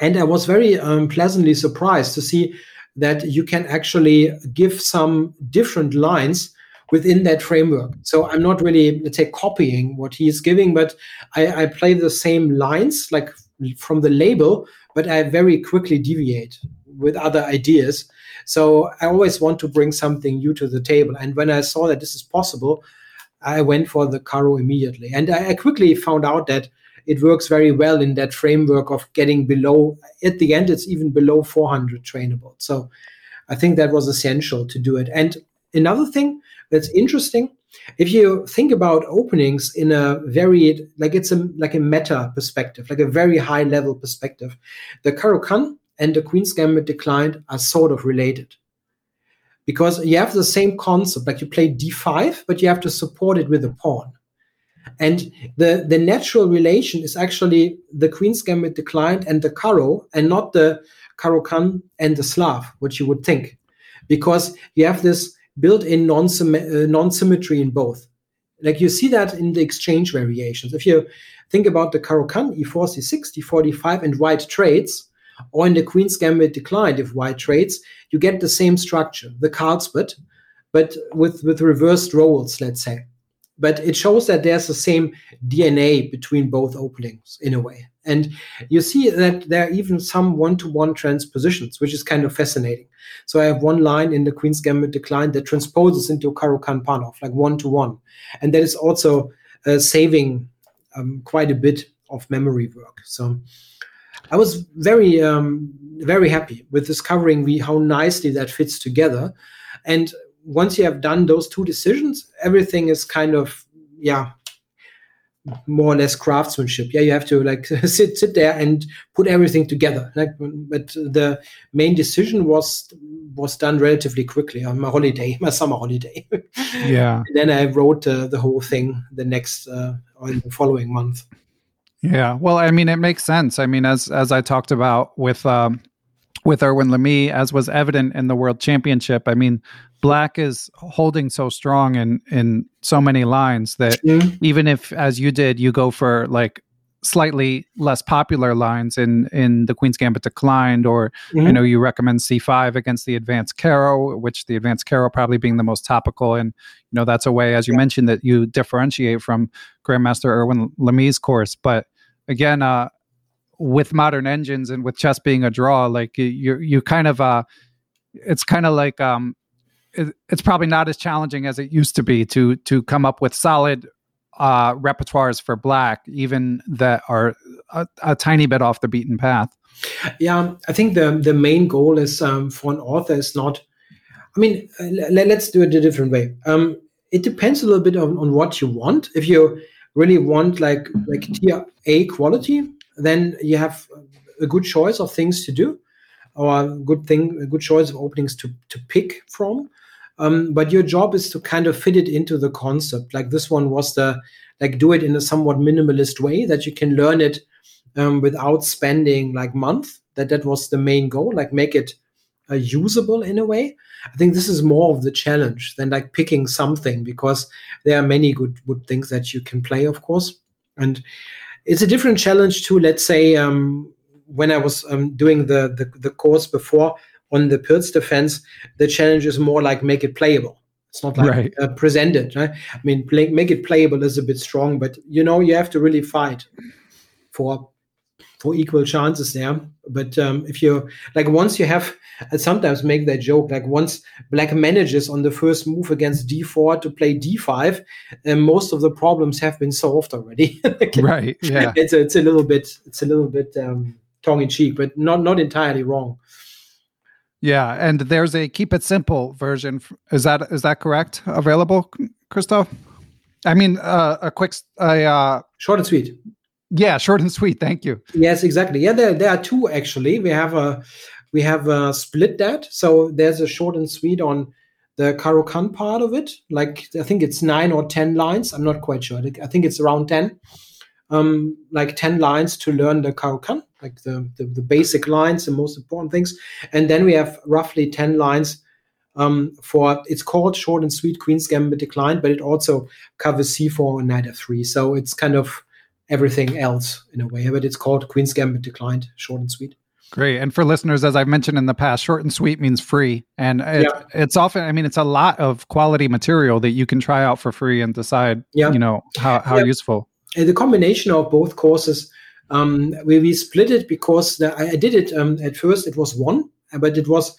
S3: and I was very um, pleasantly surprised to see that you can actually give some different lines within that framework. So I'm not really, let's say, copying what he is giving, but I, I play the same lines, like from the label, but I very quickly deviate with other ideas. So I always want to bring something new to the table. And when I saw that this is possible, I went for the Caro immediately. And I, quickly found out that it works very well in that framework of getting below, at the end, it's even below 400 trainable. So I think that was essential to do it. And another thing that's interesting, if you think about openings in a very, like it's a, like a meta perspective, like a very high level perspective, the Caro-Kann and the Queen's Gambit declined are sort of related. Because you have the same concept like you play d5 but you have to support it with a pawn. And the the natural relation is actually the queen's gambit declined and the caro and not the Caro-Kann and the slav which you would think. Because you have this built-in uh, non-symmetry in both. Like you see that in the exchange variations. If you think about the Caro-Kann e4 c6 d4 d5 and white trades or in the Queen's Gambit declined, if white trades, you get the same structure, the Carlsbad, but with, with reversed roles, let's say. But it shows that there's the same DNA between both openings in a way. And you see that there are even some one to one transpositions, which is kind of fascinating. So I have one line in the Queen's Gambit decline that transposes into Caro-Kann Panov, like one to one. And that is also uh, saving um, quite a bit of memory work. So I was very um, very happy with discovering we, how nicely that fits together. And once you have done those two decisions, everything is kind of yeah more or less craftsmanship. Yeah, you have to like sit sit there and put everything together. Like, but the main decision was was done relatively quickly on my holiday, my summer holiday.
S2: Yeah.
S3: then I wrote uh, the whole thing the next uh, or the following month.
S2: Yeah, well, I mean, it makes sense. I mean, as as I talked about with um, with Erwin L'Ami, as was evident in the World Championship. I mean, Black is holding so strong in in so many lines that mm-hmm. even if, as you did, you go for like slightly less popular lines in in the Queen's Gambit declined, or mm-hmm. I know you recommend C5 against the advanced Caro, which the advanced Caro probably being the most topical, and you know that's a way, as you yeah. mentioned, that you differentiate from Grandmaster Erwin L'Ami's course, but again, uh, with modern engines and with chess being a draw, like you you kind of uh, it's kind of like um, it, it's probably not as challenging as it used to be to to come up with solid uh, repertoires for black, even that are a, a, tiny bit off the beaten path.
S3: Yeah, I think the the main goal is um, for an author is not. I mean, uh, let, us do it a different way. Um, it depends a little bit on, on what you want. If you really want like like tier A quality, then you have a good choice of things to do, or a good thing, a good choice of openings to to pick from. Um, but your job is to kind of fit it into the concept. Like this one was the like do it in a somewhat minimalist way that you can learn it um, without spending like month. That that was the main goal. Like make it uh, usable in a way. I think this is more of the challenge than like picking something because there are many good good things that you can play, of course, and it's a different challenge to let's say um, when I was um, doing the, the the course before on the Pirc defense, the challenge is more like make it playable. It's not like right. uh, present it. Right? I mean, play, make it playable is a bit strong, but you know you have to really fight for for equal chances there. But um, if you like, once you have, I sometimes make that joke. Like once Black manages on the first move against D4 to play D5, and most of the problems have been solved already.
S2: right. Yeah.
S3: It's a, it's a little bit it's a little bit um, tongue in cheek, but not not entirely wrong.
S2: Yeah, and there's a keep it simple version. Is that is that correct? Available, Christoph? I mean, uh, a quick, a uh,
S3: short and sweet.
S2: Yeah, short and sweet. Thank you.
S3: Yes, exactly. Yeah, there there are two actually. We have a we have a split that. So there's a short and sweet on the Caro-Kann part of it. Like I think it's nine or ten lines. I'm not quite sure. I think it's around ten. Um, like ten lines to learn the Caro-Kann like the, the, the basic lines, the most important things. And then we have roughly 10 lines um, for it's called short and sweet Queen's Gambit declined, but it also covers c4 and knight f3. So it's kind of everything else in a way, but it's called Queen's Gambit declined, short and sweet.
S2: Great. And for listeners, as I've mentioned in the past, short and sweet means free. And it, yeah. it's often, I mean, it's a lot of quality material that you can try out for free and decide, yeah. you know, how, how yeah. useful.
S3: And the combination of both courses um, we, we split it because the, I, did it um, at first, it was one, but it was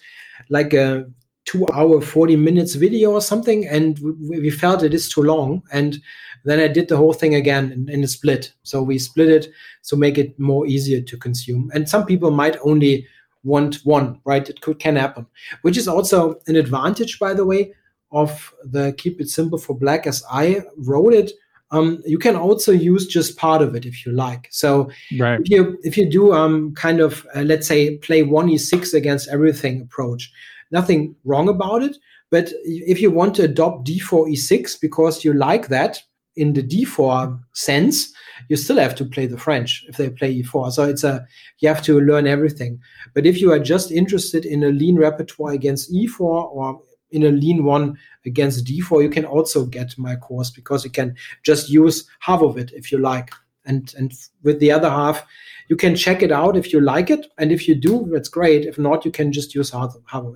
S3: like a two hour, 40 minutes video or something. And we, we felt it is too long. And then I did the whole thing again in, in a split. So we split it to make it more easier to consume. And some people might only want one, right? It could can happen, which is also an advantage, by the way, of the Keep It Simple for Black as I wrote it um, you can also use just part of it if you like. So right. if you if you do um, kind of uh, let's say play one e6 against everything approach, nothing wrong about it. But if you want to adopt d4 e6 because you like that in the d4 sense, you still have to play the French if they play e4. So it's a you have to learn everything. But if you are just interested in a lean repertoire against e4 or in a lean one against d4 you can also get my course because you can just use half of it if you like and and with the other half you can check it out if you like it and if you do that's great. If not you can just use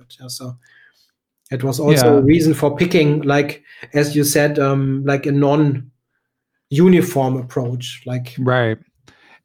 S3: it yeah, so. It was also yeah. a reason for picking like as you said um like a non uniform approach like
S2: right.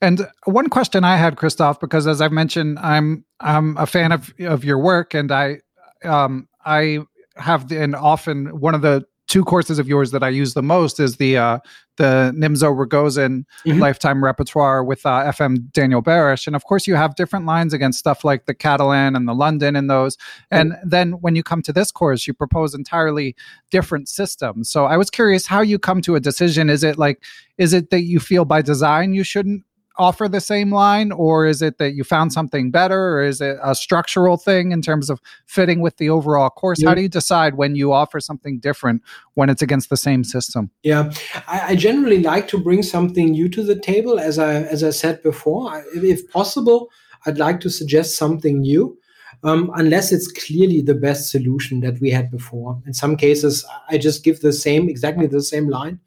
S2: And one question I had, Christoph, because as I've mentioned, I'm I'm a fan of of your work, and I um, I have the, and often one of the two courses of yours that I use the most is the uh, the Nimzo Rogozin mm-hmm. lifetime repertoire with uh, FM Daniel Barrish, and of course you have different lines against stuff like the Catalan and the London and those. And mm-hmm. then when you come to this course, you propose entirely different systems. So I was curious how you come to a decision. Is it like is it that you feel by design you shouldn't offer the same line or is it that you found something better or is it a structural thing in terms of fitting with the overall course? Yeah. how do you decide when you offer something different when it's against the same system?
S3: Yeah I, I, generally like to bring something new to the table as i as i said before. I, if possible i'd like to suggest something new um, unless it's clearly the best solution that we had before. In some cases i just give the same exactly the same line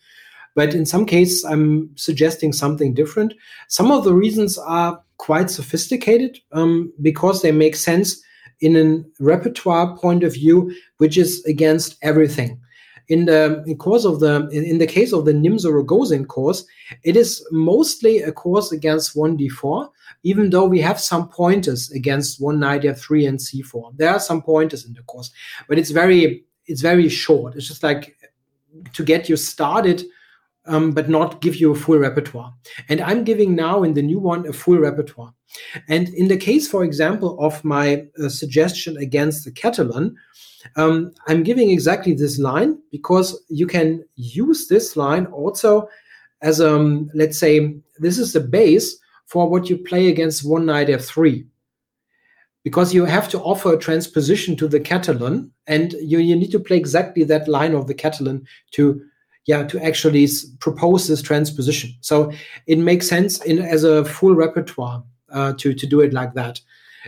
S3: but in some cases, I'm suggesting something different. Some of the reasons are quite sophisticated um, because they make sense in a repertoire point of view, which is against everything. in the in course of the in, the case of the Nimzo Rogozin course, it is mostly a course against 1d4, even though we have some pointers against one knight f3 and c4. There are some pointers in the course, but it's very it's very short. It's just like to get you started um, but not give you a full repertoire. And I'm giving now in the new one a full repertoire. And in the case, for example, of my uh, suggestion against the Catalan, um, I'm giving exactly this line because you can use this line also as um, let's say this is the base for what you play against one knight f3 because you have to offer a transposition to the Catalan and you, you need to play exactly that line of the Catalan to yeah to actually propose this transposition. So it makes sense in as a full repertoire uh, to to do it like that.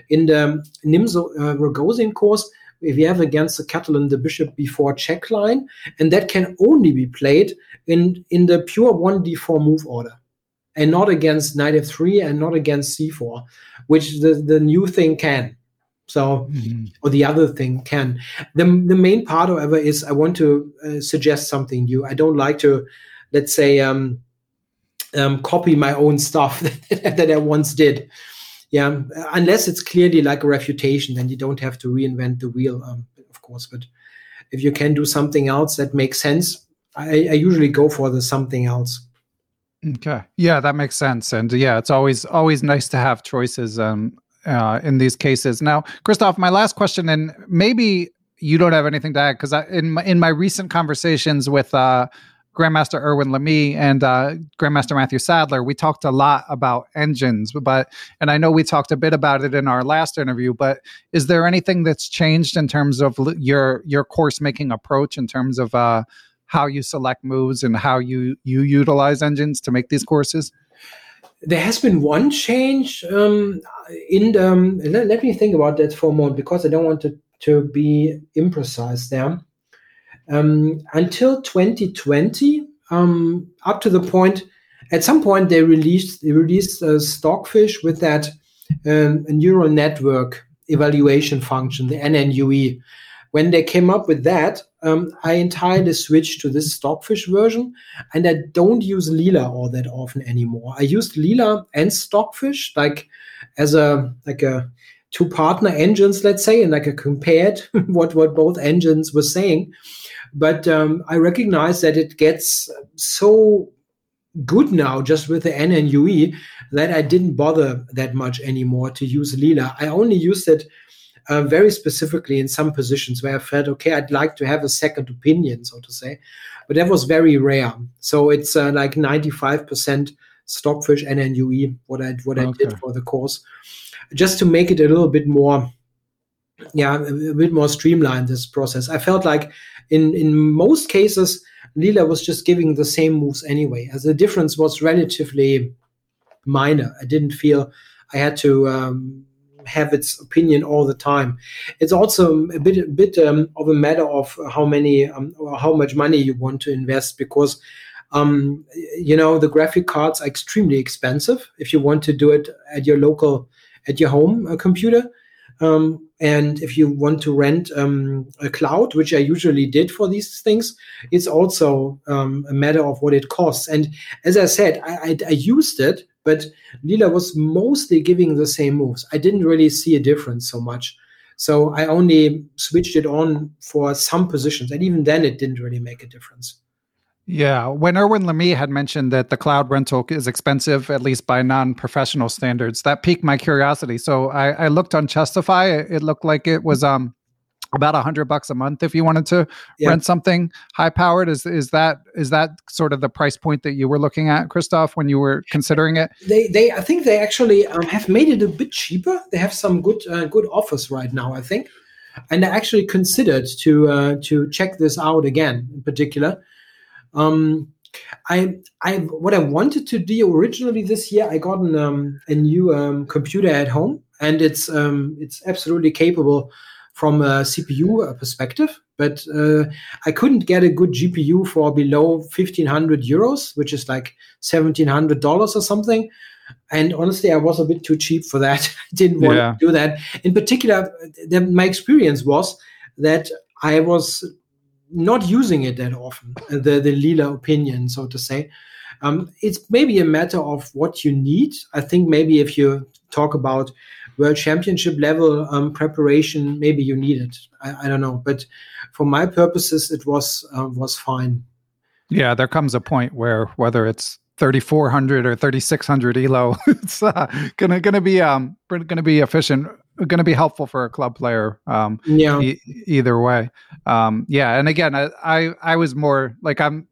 S3: In the Nimzo uh, Rogozin course you have against the Catalan the bishop before check line and that can only be played in in the pure 1d4 move order and not against knight f3 and not against c4 which the the new thing can so, mm-hmm. or the other thing can. The, the main part, however, is I want to uh, suggest something new. I don't like to, let's say, um, um, copy my own stuff that, that I once did. Yeah, unless it's clearly like a refutation, then you don't have to reinvent the wheel, um, of course. But if you can do something else that makes sense, I, I usually go for the something else.
S2: Okay. Yeah, that makes sense. And yeah, it's always always nice to have choices. Um, uh, in these cases. Now, Christoph, my last question, and maybe you don't have anything to add because in my, in my recent conversations with uh, Grandmaster Erwin L'Ami and uh, Grandmaster Matthew Sadler, we talked a lot about engines, but and I know we talked a bit about it in our last interview. But is there anything that's changed in terms of your your course making approach in terms of uh, how you select moves and how you you utilize engines to make these courses?
S3: There has been one change um, in the. Um, let, let, me think about that for a moment because I don't want to, to be imprecise there. Um, until 2020, um, up to the point, at some point they released they released a Stockfish with that um, neural network evaluation function, the NNUE. When they came up with that, um, I entirely switched to this Stockfish version, and I don't use Leela all that often anymore. I used Leela and Stockfish like as a like a two partner engines, let's say, and like a compared what what both engines were saying. But um, I recognize that it gets so good now just with the NNUE that I didn't bother that much anymore to use Leela. I only used it uh, very specifically in some positions where I felt, okay, I'd like to have a second opinion, so to say. But that was very rare. So it's uh, like 95% stockfish NNUE, what I, what okay. I did for the course, just to make it a little bit more, yeah, a bit more streamlined, this process. I felt like in, in most cases, leela was just giving the same moves anyway, as the difference was relatively minor. I didn't feel I had to um, have its opinion all the time. It's also a bit a bit um, of a matter of how many um, or how much money you want to invest because um, you know the graphic cards are extremely expensive if you want to do it at your local at your home uh, computer. Um, and if you want to rent um, a cloud, which I usually did for these things, it's also um, a matter of what it costs. And as I said, I, I, I used it but Leela was mostly giving the same moves. I didn't really see a difference so much. So I only switched it on for some positions. And even then, it didn't really make a difference.
S2: Yeah. When Erwin L'Ami had mentioned that the cloud rental is expensive, at least by non professional standards, that piqued my curiosity. So I, I looked on Chessify. It looked like it was um, about a hundred bucks a month if you wanted to yeah. rent something high powered. Is is that is that sort of the price point that you were looking at, Christoph, when you were considering it?
S3: They they I think they actually um, have made it a bit cheaper. They have some good uh, good offers right now. I think, and I actually considered to uh, to check this out again in particular. Um, I I what I wanted to do originally this year, I got an, um, a new um, computer at home, and it's um, it's absolutely capable from a CPU perspective, but uh, I couldn't get a good GPU for below 1500 euros, which is like $1,700 or something. And honestly, I was a bit too cheap for that. I didn't want yeah. to do that. In particular, the, my experience was that I was not using it that often. uh, The the Leela opinion, so to say. Um, it's maybe a matter of what you need. I think maybe if you talk about world championship level um, preparation, maybe you need it. I, I don't know, but for my purposes, it was uh, was fine.
S2: Yeah, there comes a point where whether it's 3400 or 3600 elo, it's uh, gonna gonna be um gonna be efficient, gonna be helpful for a club player. Um,
S3: Yeah.
S2: e- either way. Um, yeah, and again, I, I I was more like I'm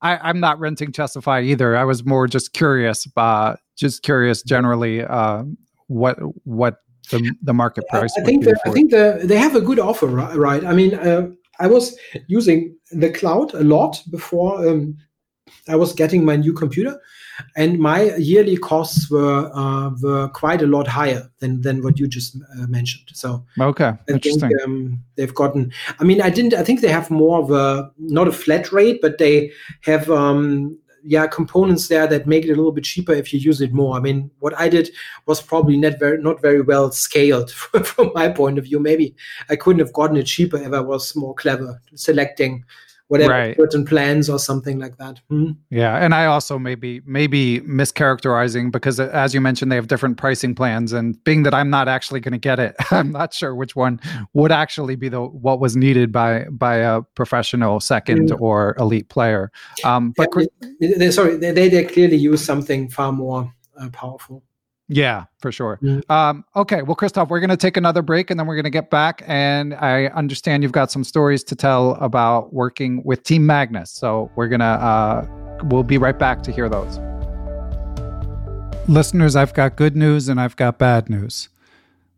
S2: I, I'm not renting Chessify either. I was more just curious, uh, just curious generally uh, what what the the market price.
S3: I think the, I think the, they have a good offer, right? I mean, uh, I was using the cloud a lot before um, I was getting my new computer, and my yearly costs were uh, were quite a lot higher than than what you just uh, mentioned. So
S2: okay,
S3: I think
S2: interesting.
S3: um, they've gotten. I mean, I didn't. I think they have more of a not a flat rate, but they have um, yeah components there that make it a little bit cheaper if you use it more. I mean, what I did was probably not very not very well scaled from my point of view. Maybe I couldn't have gotten it cheaper if I was more clever selecting whatever
S2: Right.
S3: certain plans or something like that. Hmm?
S2: Yeah, and I also maybe maybe mischaracterizing because uh, as you mentioned, they have different pricing plans, and being that I'm not actually going to get it, I'm not sure which one would actually be the what was needed by by a professional second
S3: Mm.
S2: or elite player. Um, but Chris-
S3: They- sorry, they, they they clearly use something far more uh, powerful.
S2: Yeah, for sure.
S3: Mm.
S2: Um, okay, well, Christoph, we're going to take another break and then we're going to get back. And I understand you've got some stories to tell about working with Team Magnus. So we're going to, uh, we'll be right back to hear those. Listeners, I've got good news and I've got bad news.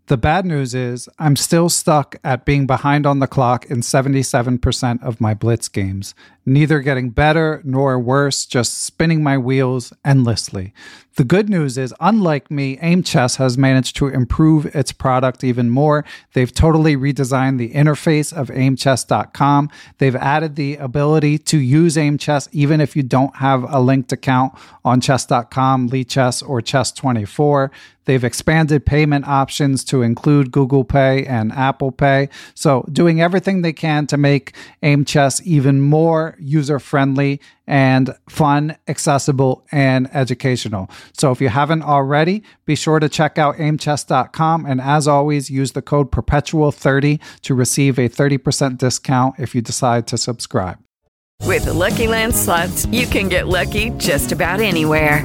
S2: The bad news is I'm still stuck at being behind on the clock in 77% of my Blitz games, neither getting better nor worse, just spinning my wheels endlessly. The good news is, unlike me, Aim Chess has managed to improve its product even more. They've totally redesigned the interface of aimchess.com. They've added the ability to use Aim Chess even if you don't have a linked account on chess.com, Lichess, or Chess24. They've expanded payment options to include Google Pay and Apple Pay. So, doing everything they can to make Aim Chess even more user friendly and fun, accessible, and educational. So, if you haven't already, be sure to check out aimchess.com. And as always, use the code perpetual30 to receive a 30% discount if you decide to subscribe.
S7: With the Lucky Land slots, you can get lucky just about anywhere.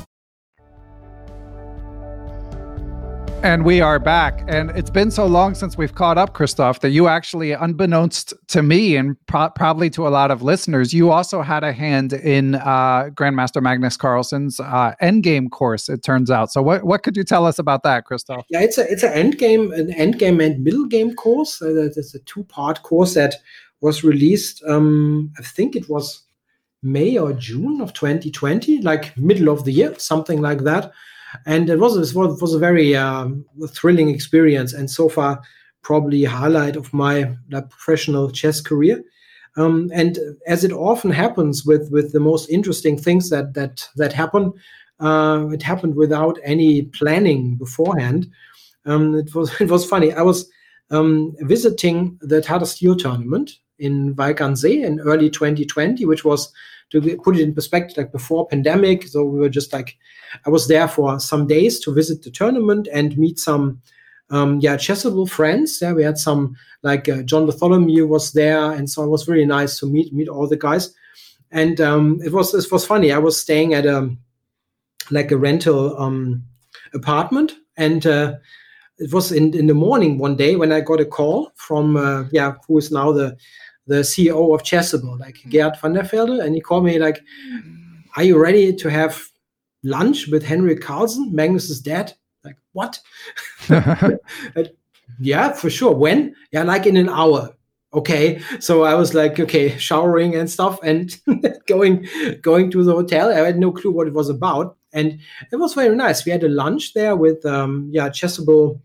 S2: And we are back. And it's been so long since we've caught up, Christoph, that you actually, unbeknownst to me and pro- probably to a lot of listeners, you also had a hand in uh, Grandmaster Magnus Carlsen's uh, Endgame course, it turns out. So, what, what could you tell us about that, Christoph?
S3: Yeah, it's a it's an end game, an end game and middle game course. Is a two part course that was released. Um, I think it was May or June of 2020, like middle of the year, something like that. And it was it was, a very um, thrilling experience, and so far probably highlight of my professional chess career. Um, and as it often happens with with the most interesting things that that that happen, uh, it happened without any planning beforehand. Um, it was it was funny. I was um, visiting the Tata Steel tournament in Wijk aan Zee in early 2020, which was to put it in perspective, like before pandemic. So we were just like, I was there for some days to visit the tournament and meet some, um, yeah, chessable friends. Yeah, we had some like uh, John Bartholomew was there, and so it was really nice to meet meet all the guys. And um, it was it was funny. I was staying at a like a rental um, apartment, and uh, it was in, in the morning one day when I got a call from uh, yeah who is now the the CEO of Chessable, like Geert van der Velde, and he called me like, "Are you ready to have lunch with Henrik Carlsen? Magnus's dad." Like what? Yeah, for sure. When? Yeah, like in an hour. okay. So I was like, okay, showering and stuff and going going to the hotel. I had no clue what it was about. And it was very nice. We had a lunch there with um, yeah, Chessable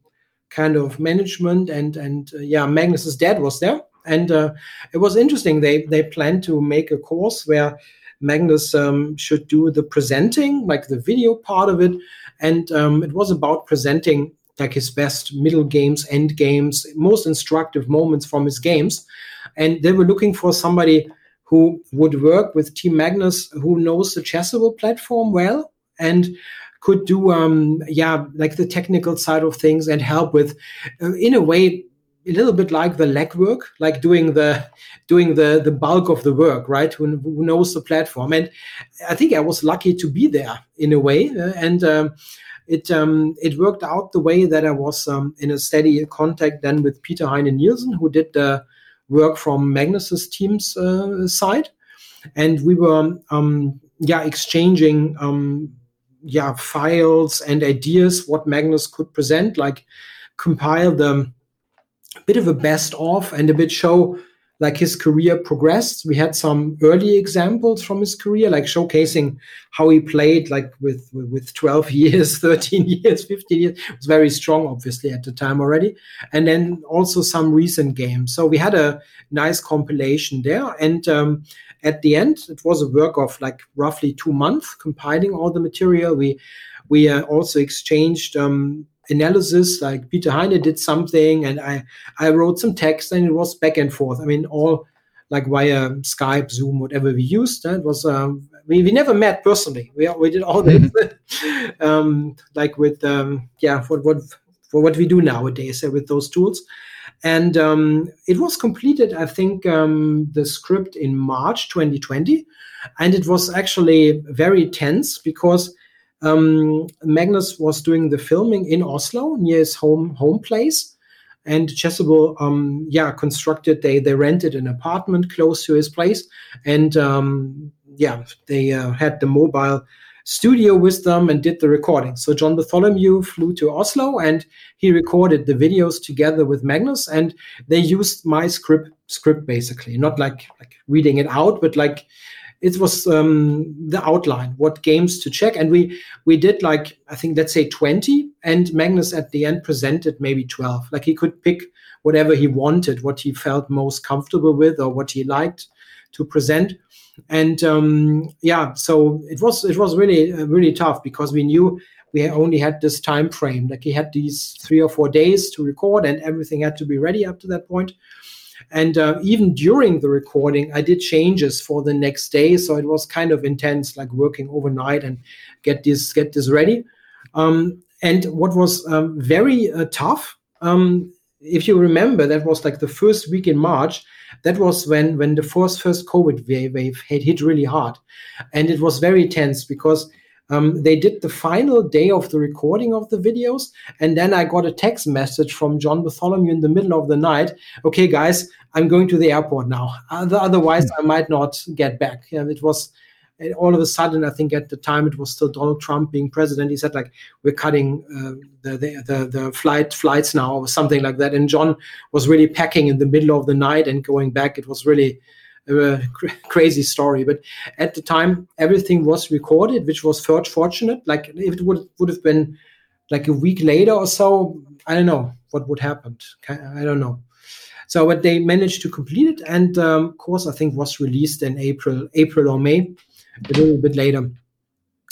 S3: kind of management and and uh, yeah, Magnus's dad was there. And uh, it was interesting. They they planned to make a course where Magnus um, should do the presenting, like the video part of it, and um, it was about presenting like his best middle games, end games, most instructive moments from his games. And they were looking for somebody who would work with Team Magnus, who knows the Chessable platform well and could do, um, yeah, like the technical side of things and help with, uh, in a way, a little bit like the legwork, like doing the doing the the bulk of the work, right? Who, who knows the platform? And I think I was lucky to be there in a way, uh, and. Um, it um, it worked out the way that I was um, in a steady contact then with Peter Heine Nielsen, who did the work from Magnus's team's uh, side, and we were um, yeah exchanging um, yeah files and ideas what Magnus could present, like compile the bit of a best of and a bit show like his career progressed. We had some early examples from his career, like showcasing how he played, like with with 12 years, 13 years, 15 years. It was very strong, obviously, at the time already. And then also some recent games. So we had a nice compilation there. And um, at the end, it was a work of like roughly two months compiling all the material. We we uh, also exchanged um, analysis like peter heine did something and i i wrote some text and it was back and forth. I mean all like via skype zoom whatever we used it was um, we, we never met personally. We, we did all this um, like with um, yeah for what for what we do nowadays uh, with those tools. And um, it was completed i think um, the script in march 2020 and it was actually very tense because um, Magnus was doing the filming in Oslo near his home home place, and Chessable, um, yeah, constructed. They they rented an apartment close to his place, and um, yeah, they uh, had the mobile studio with them and did the recording. So John Bartholomew flew to Oslo and he recorded the videos together with Magnus, and they used my script script basically, not like like reading it out, but like it was um, the outline, what games to check, and we we did like I think let's say twenty, and Magnus at the end presented maybe twelve. Like he could pick whatever he wanted, what he felt most comfortable with, or what he liked to present. And um, yeah, so it was it was really uh, really tough because we knew we only had this time frame. Like he had these three or four days to record, and everything had to be ready up to that point. And uh, even during the recording, I did changes for the next day, so it was kind of intense, like working overnight and get this get this ready. Um, and what was um, very uh, tough, um, if you remember, that was like the first week in March. That was when when the first first COVID wave, wave hit, hit really hard, and it was very tense because um, they did the final day of the recording of the videos, and then I got a text message from John Bartholomew in the middle of the night. Okay, guys, I'm going to the airport now. Otherwise, mm. I might not get back. Yeah, it was all of a sudden. I think at the time it was still Donald Trump being president. He said like, "We're cutting uh, the, the, the the flight flights now," or something like that. And John was really packing in the middle of the night and going back. It was really a cr- crazy story. But at the time, everything was recorded, which was fortunate. Like if it would would have been like a week later or so, I don't know what would happen. I don't know. So, but they managed to complete it, and um, course I think was released in April, April or May, a little bit later.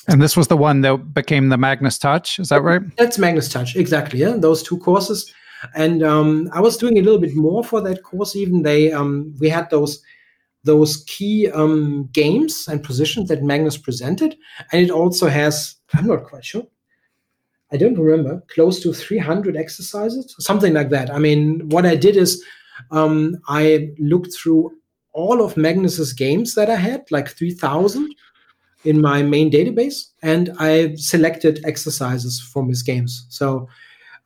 S2: And this was the one that became the Magnus Touch. Is that right?
S3: That's Magnus Touch, exactly. Yeah, those two courses. And um, I was doing a little bit more for that course. Even they, um, we had those those key um, games and positions that Magnus presented. And it also has, I'm not quite sure, I don't remember, close to 300 exercises, something like that. I mean, what I did is um, I looked through all of Magnus's games that I had, like 3,000 in my main database, and I selected exercises from his games. So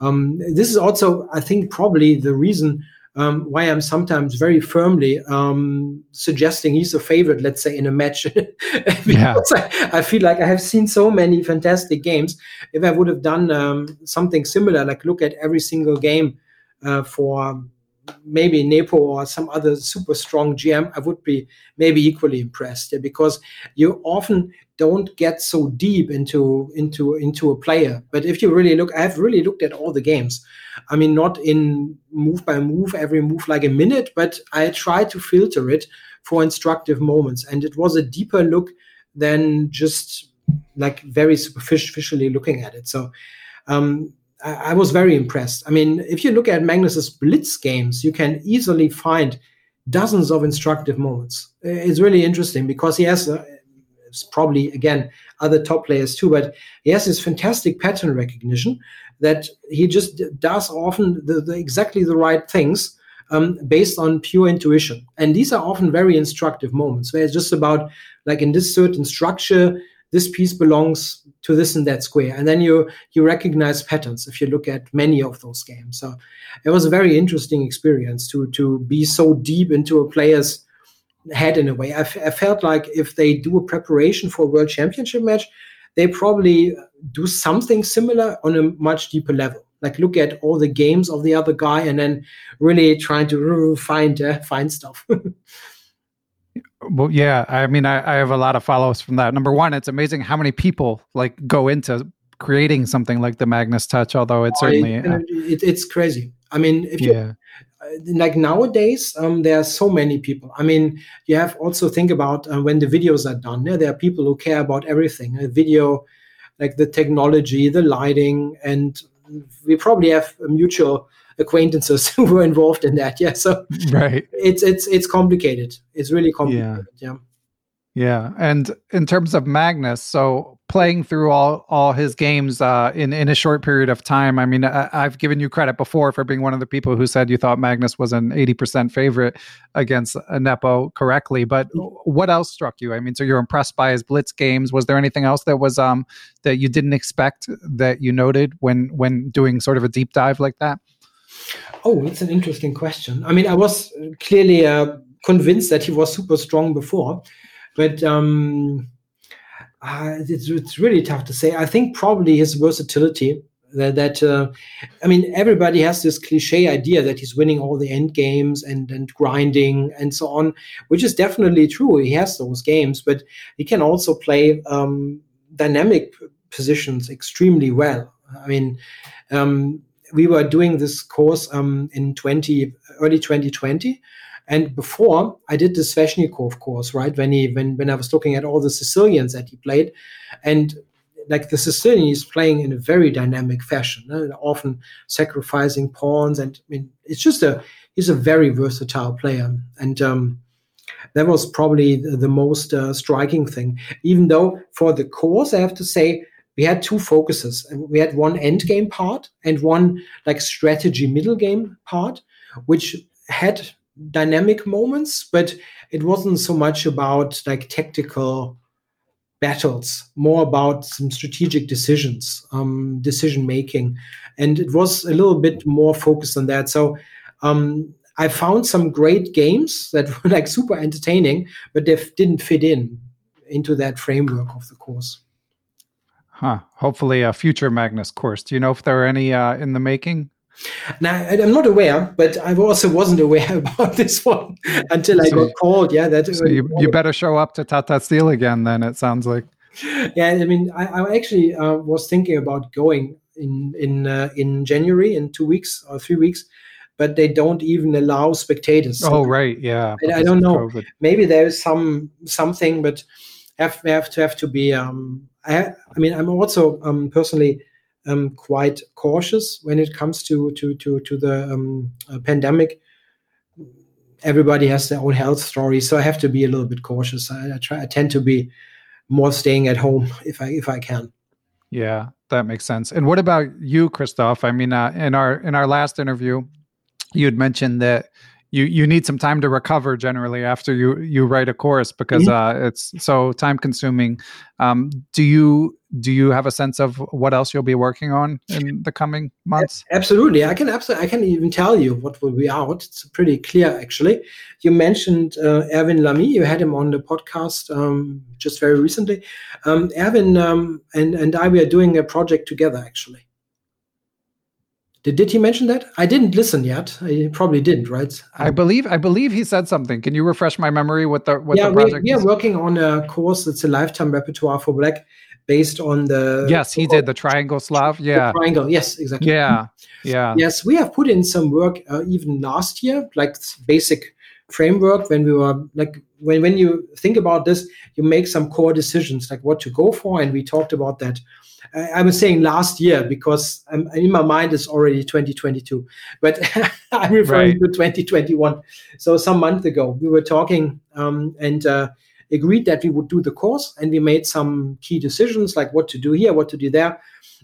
S3: um, this is also, I think, probably the reason um, why I'm sometimes very firmly um, suggesting he's a favorite, let's say, in a match. because yeah. I, I, feel like I have seen so many fantastic games. If I would have done um, something similar, like look at every single game uh, for maybe Nepo or some other super strong GM, I would be maybe equally impressed yeah, because you often don't get so deep into into into a player. But if you really look, I've really looked at all the games. I mean, not in move by move, every move like a minute, but I try to filter it for instructive moments, and it was a deeper look than just like very superficially looking at it. So. Um, I was very impressed. I mean, if you look at Magnus's Blitz games, you can easily find dozens of instructive moments. It's really interesting because he has uh, probably again other top players too, but he has this fantastic pattern recognition that he just does often the, the exactly the right things um, based on pure intuition. And these are often very instructive moments where it's just about like in this certain structure, this piece belongs to this and that square. And then you you recognize patterns if you look at many of those games. So it was a very interesting experience to to be so deep into a player's head in a way. I, felt like if they do a preparation for a world championship match they probably do something similar on a much deeper level. Like look at all the games of the other guy and then really trying to find uh, find stuff
S2: Well, yeah. I mean, I, I have a lot of follows from that. Number one, it's amazing how many people like go into creating something like the Magnus Touch. Although it's oh, certainly
S3: it, it, it's crazy. I mean, if you yeah. Uh, like nowadays, um, there are so many people. I mean, you have also think about uh, when the videos are done. Yeah, there are people who care about everything. A video, like the technology, the lighting, and we probably have a mutual acquaintances who were involved in that. Yeah, so
S2: right,
S3: it's it's it's complicated. It's really complicated. Yeah.
S2: yeah. Yeah, and in terms of Magnus, so playing through all all his games uh, in in a short period of time. I mean, I, have given you credit before for being one of the people who said you thought Magnus was an eighty percent favorite against Nepo correctly. But what else struck you? I mean, so you're impressed by his blitz games. Was there anything else that was um that you didn't expect that you noted when when doing sort of a deep dive like that?
S3: Oh, it's an interesting question. I mean, I was clearly uh, convinced that he was super strong before, but um, uh, it's, it's really tough to say. I think probably his versatility. That, that uh, I mean, everybody has this cliche idea that he's winning all the end games and and grinding and so on, which is definitely true. He has those games, but he can also play um, dynamic positions extremely well. I mean, um, we were doing this course um, in 20 early 2020 and before I did the Sveshnikov course, right? When he when when I was looking at all the Sicilians that he played, and like the Sicilian is playing in a very dynamic fashion, uh, often sacrificing pawns, and I mean it's just a he's a very versatile player, and um, that was probably the, the most uh, striking thing. Even though for the course, I have to say we had two focuses. We had one end game part and one like strategy middle game part, which had dynamic moments, but it wasn't so much about like tactical battles, more about some strategic decisions, um, decision making, and it was a little bit more focused on that. So um, I found some great games that were like super entertaining, but they didn't fit in into that framework of the course.
S2: Huh. Hopefully, a future Magnus course. Do you know if there are any uh, in the making?
S3: Now, I'm not aware, but I also wasn't aware about this one until I got called. Yeah, that.
S2: So you, you better show up to Tata Steel again. Then it sounds like.
S3: Yeah, I mean, I, I actually uh, was thinking about going in in uh, in January in two weeks or three weeks, but they don't even allow spectators.
S2: So oh right, yeah.
S3: I, I don't know. COVID. Maybe there's some something, but have we have to have to be um, I, I mean, I'm also um, personally um, quite cautious when it comes to to to to the um, uh, pandemic. Everybody has their own health story, so I have to be a little bit cautious. I, I try. I tend to be more staying at home if I if I can.
S2: Yeah, that makes sense. And what about you, Christoph? I mean, uh, in our in our last interview, you had mentioned that you you need some time to recover generally after you you write a course because mm-hmm. uh, it's so time consuming. Um, do you do you have a sense of what else you'll be working on in the coming months?
S3: Absolutely, I can absolutely I can even tell you what will be out. It's pretty clear actually. You mentioned uh, Erwin L'Ami. You had him on the podcast um, just very recently. Um, Erwin um, and and I we are doing a project together actually Did, did he mention that? I didn't listen yet. I probably didn't, right?
S2: I believe I believe he said something. Can you refresh my memory what the what
S3: yeah,
S2: the project
S3: we, we are working on a course that's a lifetime repertoire for black based on the
S2: Yes, he did the triangle Slav. Yeah.
S3: the triangle. Yes, exactly.
S2: Yeah. Yeah.
S3: Yes, we have put in some work uh, even last year, like basic framework when we were like when when you think about this, you make some core decisions like what to go for, and we talked about that. I, was saying last year because I'm, in my mind it's already 2022, but I'm referring
S2: Right.
S3: to 2021. So some month ago we were talking um, and. Uh, agreed that we would do the course and we made some key decisions like what to do here what to do there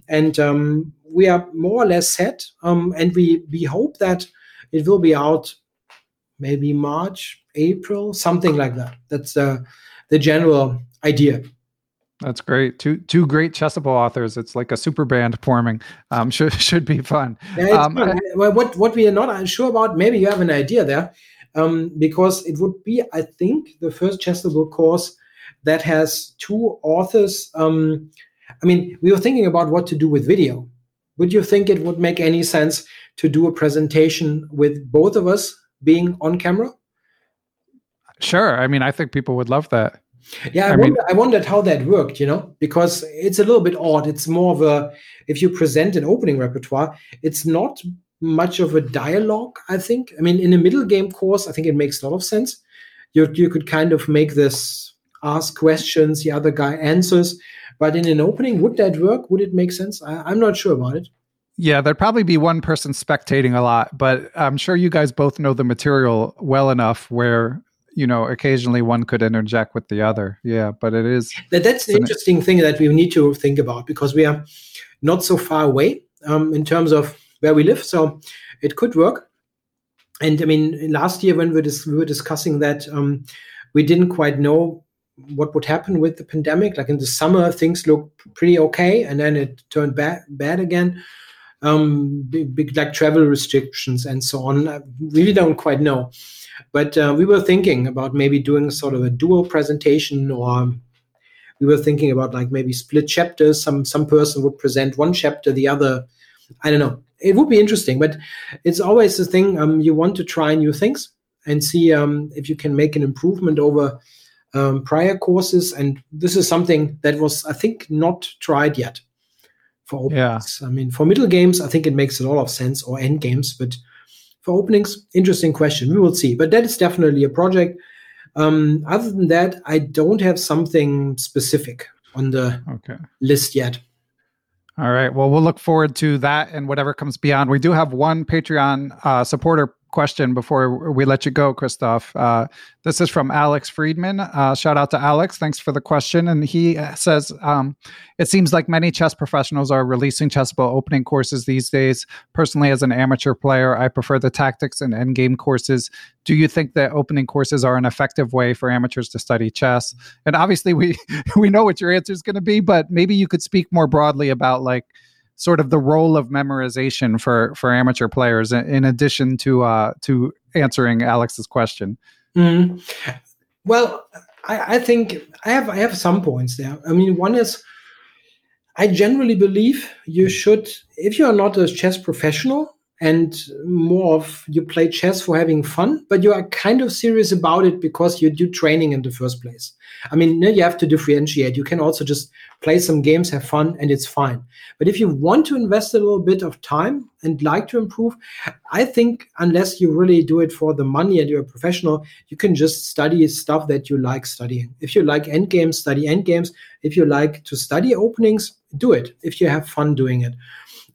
S3: and um, we are more or less set um, and we we hope that it will be out maybe march april something like that that's uh, the general idea
S2: That's great. Two two great Chessable authors. It's like a super band forming. Um, should should be fun.
S3: Yeah,
S2: Um,
S3: fun. well, what what we are not sure about, maybe you have an idea there, um, because it would be, I think, the first Chessable course that has two authors. Um, I mean, we were thinking about what to do with video. Would you think it would make any sense to do a presentation with both of us being on camera?
S2: Sure. I mean, I think people would love that.
S3: Yeah, I,
S2: I mean-
S3: wonder, I wondered how that worked, you know, because it's a little bit odd. It's more of a, if you present an opening repertoire, it's not much of a dialogue, I think. I mean, in a middle game course, I think it makes a lot of sense. You, you could kind of make this ask questions, the other guy answers. But in an opening, would that work? Would it make sense? I, I'm not sure about it.
S2: Yeah, there'd probably be one person spectating a lot, but I'm sure you guys both know the material well enough where you know occasionally one could interject with the other. Yeah, but it is
S3: That, that's the interesting thing that we need to think about because we are not so far away um, in terms of where we live. So it could work. And I mean, last year when we, dis- we were discussing that, um, we didn't quite know what would happen with the pandemic. Like in the summer, things looked pretty okay, and then it turned bad bad again. Um, big, big like travel restrictions and so on. Uh, We really don't quite know. But uh, we were thinking about maybe doing sort of a dual presentation or we were thinking about like maybe split chapters. Some some person would present one chapter the other. I don't know. It would be interesting but it's always the thing um, you want to try new things and see um, if you can make an improvement over um, prior courses. And this is something that was i think not tried yet for openings i mean for middle games i think it makes a lot of sense or end games but for openings interesting question we will see but that is definitely a project um, other than that, I don't have something specific on the
S2: okay.
S3: list yet.
S2: All right. Well, we'll look forward to that and whatever comes beyond. We do have one Patreon uh, supporter question before we let you go, Christoph. Uh, this is from Alex Friedman. Uh, shout out to Alex. Thanks for the question. And he uh, says um, It seems like many chess professionals are releasing Chessable opening courses these days. Personally, as an amateur player, I prefer the tactics and endgame courses. Do you think that opening courses are an effective way for amateurs to study chess? And obviously, we we know what your answer is going to be, but maybe you could speak more broadly about like sort of the role of memorization for for amateur players in, addition to uh to answering alex's question
S3: Mm. Well, I, I think I have I have some points there. I mean, one is I generally believe you should, if you are not a chess professional and more of you play chess for having fun, but you are kind of serious about it because you do training in the first place. I mean, you have to differentiate. You can also just play some games, have fun, and it's fine. But if you want to invest a little bit of time and like to improve, I think unless you really do it for the money and you're a professional, you can just study stuff that you like studying. If you like endgames, study endgames. If you like to study openings, do it. If you have fun doing it.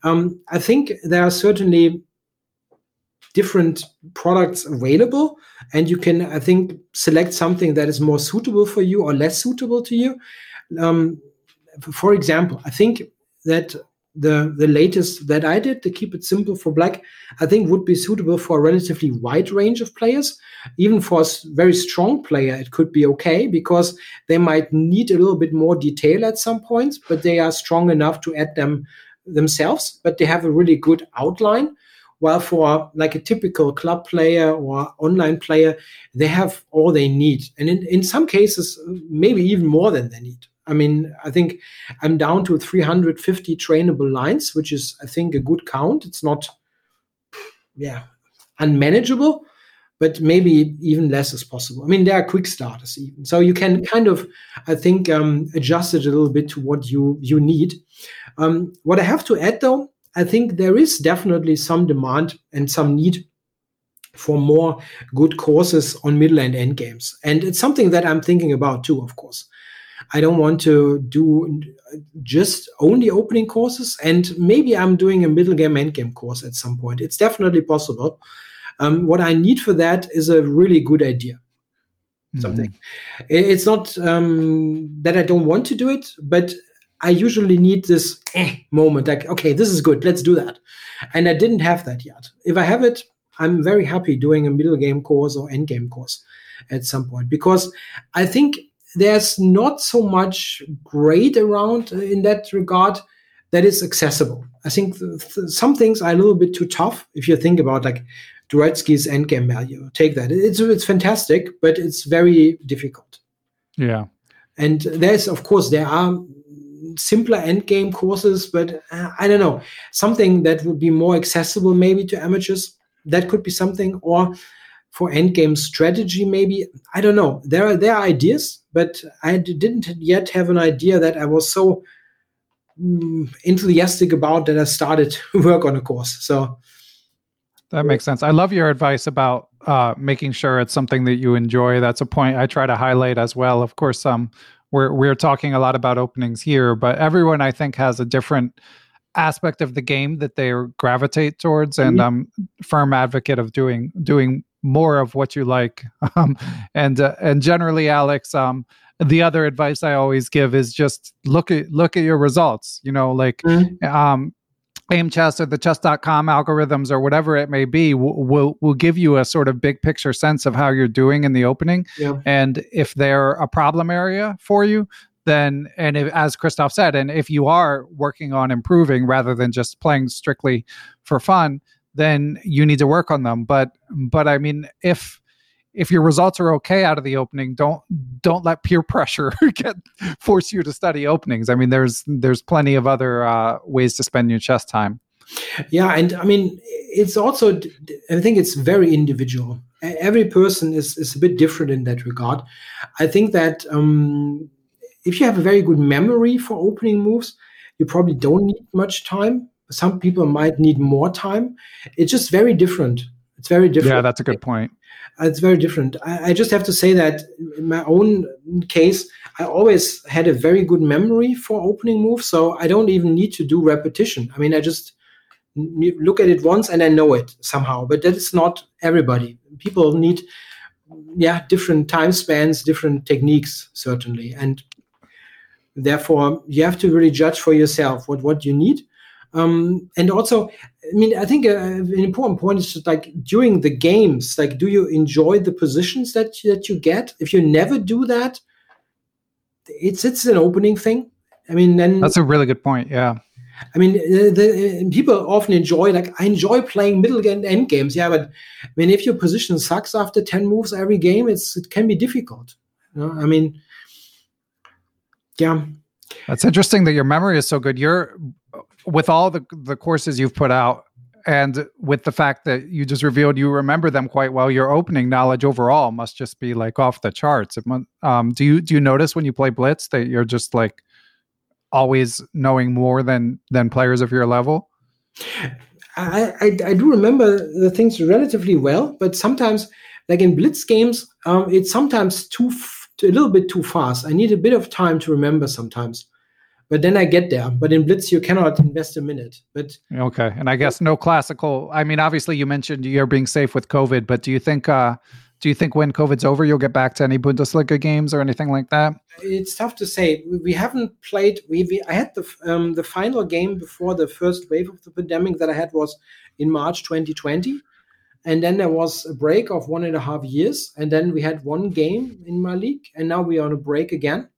S3: Um, I think there are certainly different products available and you can i think select something that is more suitable for you or less suitable to you. Um, for example i think that the the latest that i did to keep it simple for black i think would be suitable for a relatively wide range of players. Even for a very strong player it could be okay because they might need a little bit more detail at some points but they are strong enough to add them themselves but they have a really good outline. While for like a typical club player or online player they have all they need. And in, in some cases maybe even more than they need. I mean i think i'm down to 350 trainable lines which is i think a good count. It's not yeah unmanageable but maybe even less is possible. I mean, there are quick starters even, so you can kind of, I think, um, adjust it a little bit to what you you need. Um, what I have to add, though, I think there is definitely some demand and some need for more good courses on middle and end games, and it's something that I'm thinking about too. Of course, I don't want to do just only opening courses, and maybe I'm doing a middle game end game course at some point. It's definitely possible. Um, what I need for that is a really good idea. Mm-hmm. Something. It's not um, that I don't want to do it, but I usually need this eh, moment, like, okay, this is good, let's do that. And I didn't have that yet. If I have it, I'm very happy doing a middle game course or end game course at some point because I think there's not so much great around in that regard that is accessible. I think th- th- some things are a little bit too tough if you think about like Dvoretsky's endgame value. Take that. It's it's fantastic, but it's very difficult.
S2: Yeah.
S3: And there's of course there are simpler endgame courses, but uh, I don't know something that would be more accessible maybe to amateurs. That could be something, or for endgame strategy maybe. I don't know. There are there are ideas, but I didn't yet have an idea that I was so mm, enthusiastic about that I started work on a course. So
S2: that makes sense. I love your advice about uh, making sure it's something that you enjoy. That's a point I try to highlight as well. Of course, um, we're we're talking a lot about openings here, but everyone I think has a different aspect of the game that they gravitate towards, and mm-hmm. I'm firm advocate of doing doing more of what you like. Um, and uh, and generally, Alex, um, the other advice I always give is just look at look at your results. You know, like mm-hmm. um, Aimchess or the chess.com algorithms or whatever it may be will, will, will give you a sort of big picture sense of how you're doing in the opening.
S3: Yeah.
S2: And if they're a problem area for you, then and if, as Christoph said, and if you are working on improving rather than just playing strictly for fun, then you need to work on them. But but I mean, if if your results are okay out of the opening, don't don't let peer pressure get force you to study openings. I mean, there's there's plenty of other uh, ways to spend your chess time.
S3: Yeah, and I mean, it's also I think it's very individual. Every person is is a bit different in that regard. I think that um, if you have a very good memory for opening moves, you probably don't need much time. Some people might need more time. It's just very different. It's very different.
S2: Yeah, that's a good point Uh,
S3: it's very different. I, I, just have to say that in my own case, I always had a very good memory for opening moves, so I don't even need to do repetition. I mean, I just look at it once and I know it somehow. But that is not everybody. People need, yeah, different time spans, different techniques, certainly, and therefore you have to really judge for yourself what what you need. Um, and also, I mean, I think uh, an important point is just like during the games, like, do you enjoy the positions that that you get? If you never do that, it's it's an opening thing. I mean, then
S2: that's a really good point. Yeah.
S3: I mean, the, the, people often enjoy like I enjoy playing middle and end games. Yeah, but I mean, if your position sucks after ten moves every game, it's it can be difficult. You know? I mean, yeah.
S2: That's interesting that your memory is so good. You're with all the the courses you've put out and with the fact that you just revealed you remember them quite well your opening knowledge overall must just be like off the charts. Um, do you do you notice when you play blitz that you're just like always knowing more than than players of your level?
S3: I, I, I do remember the things relatively well but sometimes like in blitz games um, it's sometimes too f- a little bit too fast. I need a bit of time to remember sometimes but then I get there. But in Blitz, you cannot invest a minute. But
S2: okay, and I guess no classical. I mean, obviously, you mentioned you're being safe with COVID, but do you think? Uh, do you think when COVID's over, you'll get back to any Bundesliga games or anything like that?
S3: It's tough to say. We haven't played. We, we I had the um, the final game before the first wave of the pandemic that I had was in March 2020, and then there was a break of one and a half years, and then we had one game in my league, and now we are on a break again.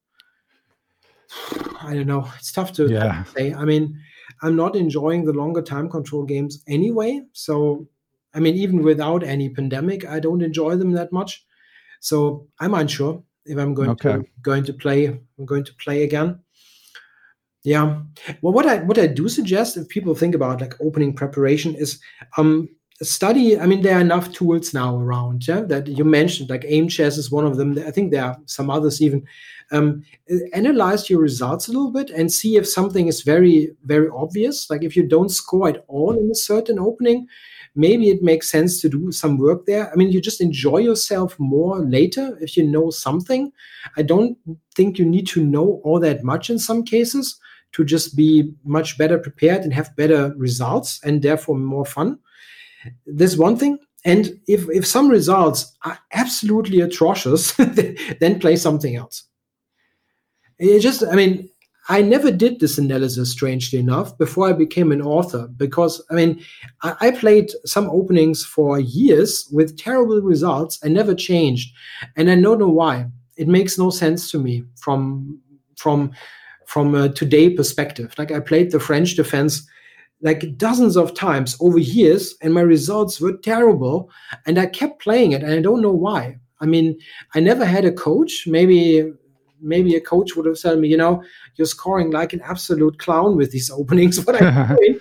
S3: I don't know. It's tough to, yeah. say. I mean, I'm not enjoying the longer time control games anyway. So, I mean, even without any pandemic, I don't enjoy them that much. So I'm unsure if I'm going okay. to going to play. I'm going to play again. Yeah. Well, what I what I do suggest if people think about like opening preparation is um study i mean there are enough tools now around yeah, that you mentioned like Aimchess is one of them. I think there are some others even. Um, analyze your results a little bit and see if something is very very obvious. Like if you don't score at all in a certain opening maybe it makes sense to do some work there. I mean you just enjoy yourself more later if you know something. I don't think you need to know all that much in some cases to just be much better prepared and have better results and therefore more fun this one thing and if if some results are absolutely atrocious then play something else it just, I mean, I never did this analysis, strangely enough, before I became an author. Because, I mean, I, I, played some openings for years with terrible results and never changed. And I don't know why. It makes no sense to me from, from, from a today perspective. Like I played the French defense like dozens of times over years, and my results were terrible. And I kept playing it, and I don't know why. I mean, I never had a coach. Maybe maybe a coach would have said me, you know, you're scoring like an absolute clown with these openings. What I'm doing,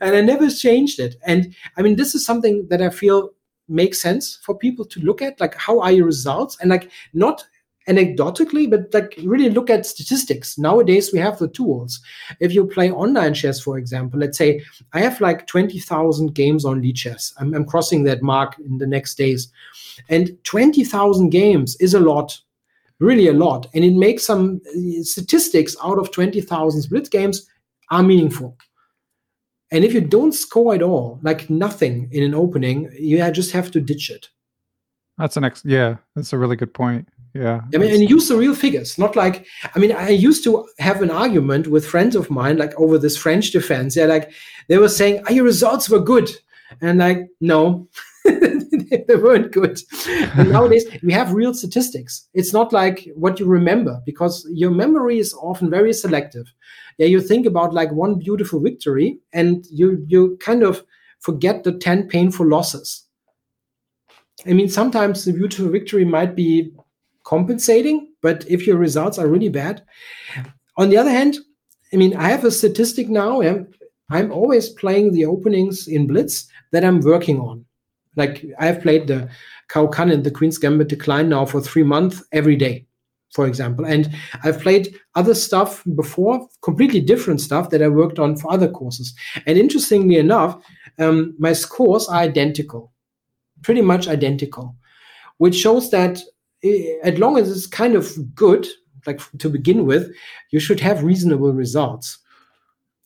S3: and I never changed it. And I mean, this is something that I feel makes sense for people to look at. Like, how are your results? And like, not anecdotally, but like really look at statistics. Nowadays, we have the tools. If you play online chess, for example, let's say I have like 20,000 games on Lichess. I'm, I'm crossing that mark in the next days. And 20,000 games is a lot really a lot. And it makes some uh, statistics out of 20,000 blitz games are meaningful. And if you don't score at all, like nothing in an opening, you just have to ditch it.
S2: That's an ex. Yeah, that's a really good point. Yeah.
S3: I mean, and use the real figures, not like, I mean, I used to have an argument with friends of mine, like over this French defense. Yeah, like they were saying, oh, your results were good. And like, no, they weren't good. And nowadays, we have real statistics. It's not like what you remember because your memory is often very selective. Yeah, you think about like one beautiful victory and you you kind of forget the 10 painful losses. I mean, sometimes the beautiful victory might be compensating, but if your results are really bad. On the other hand, I mean, I have a statistic now. I'm I'm always playing the openings in Blitz that I'm working on. Like I've played the Caro-Kann and the Queen's Gambit Decline now for three months every day, for example. And I've played other stuff before, completely different stuff that I worked on for other courses. And interestingly enough, um, my scores are identical, pretty much identical, which shows that as long as it's kind of good, like to begin with, you should have reasonable results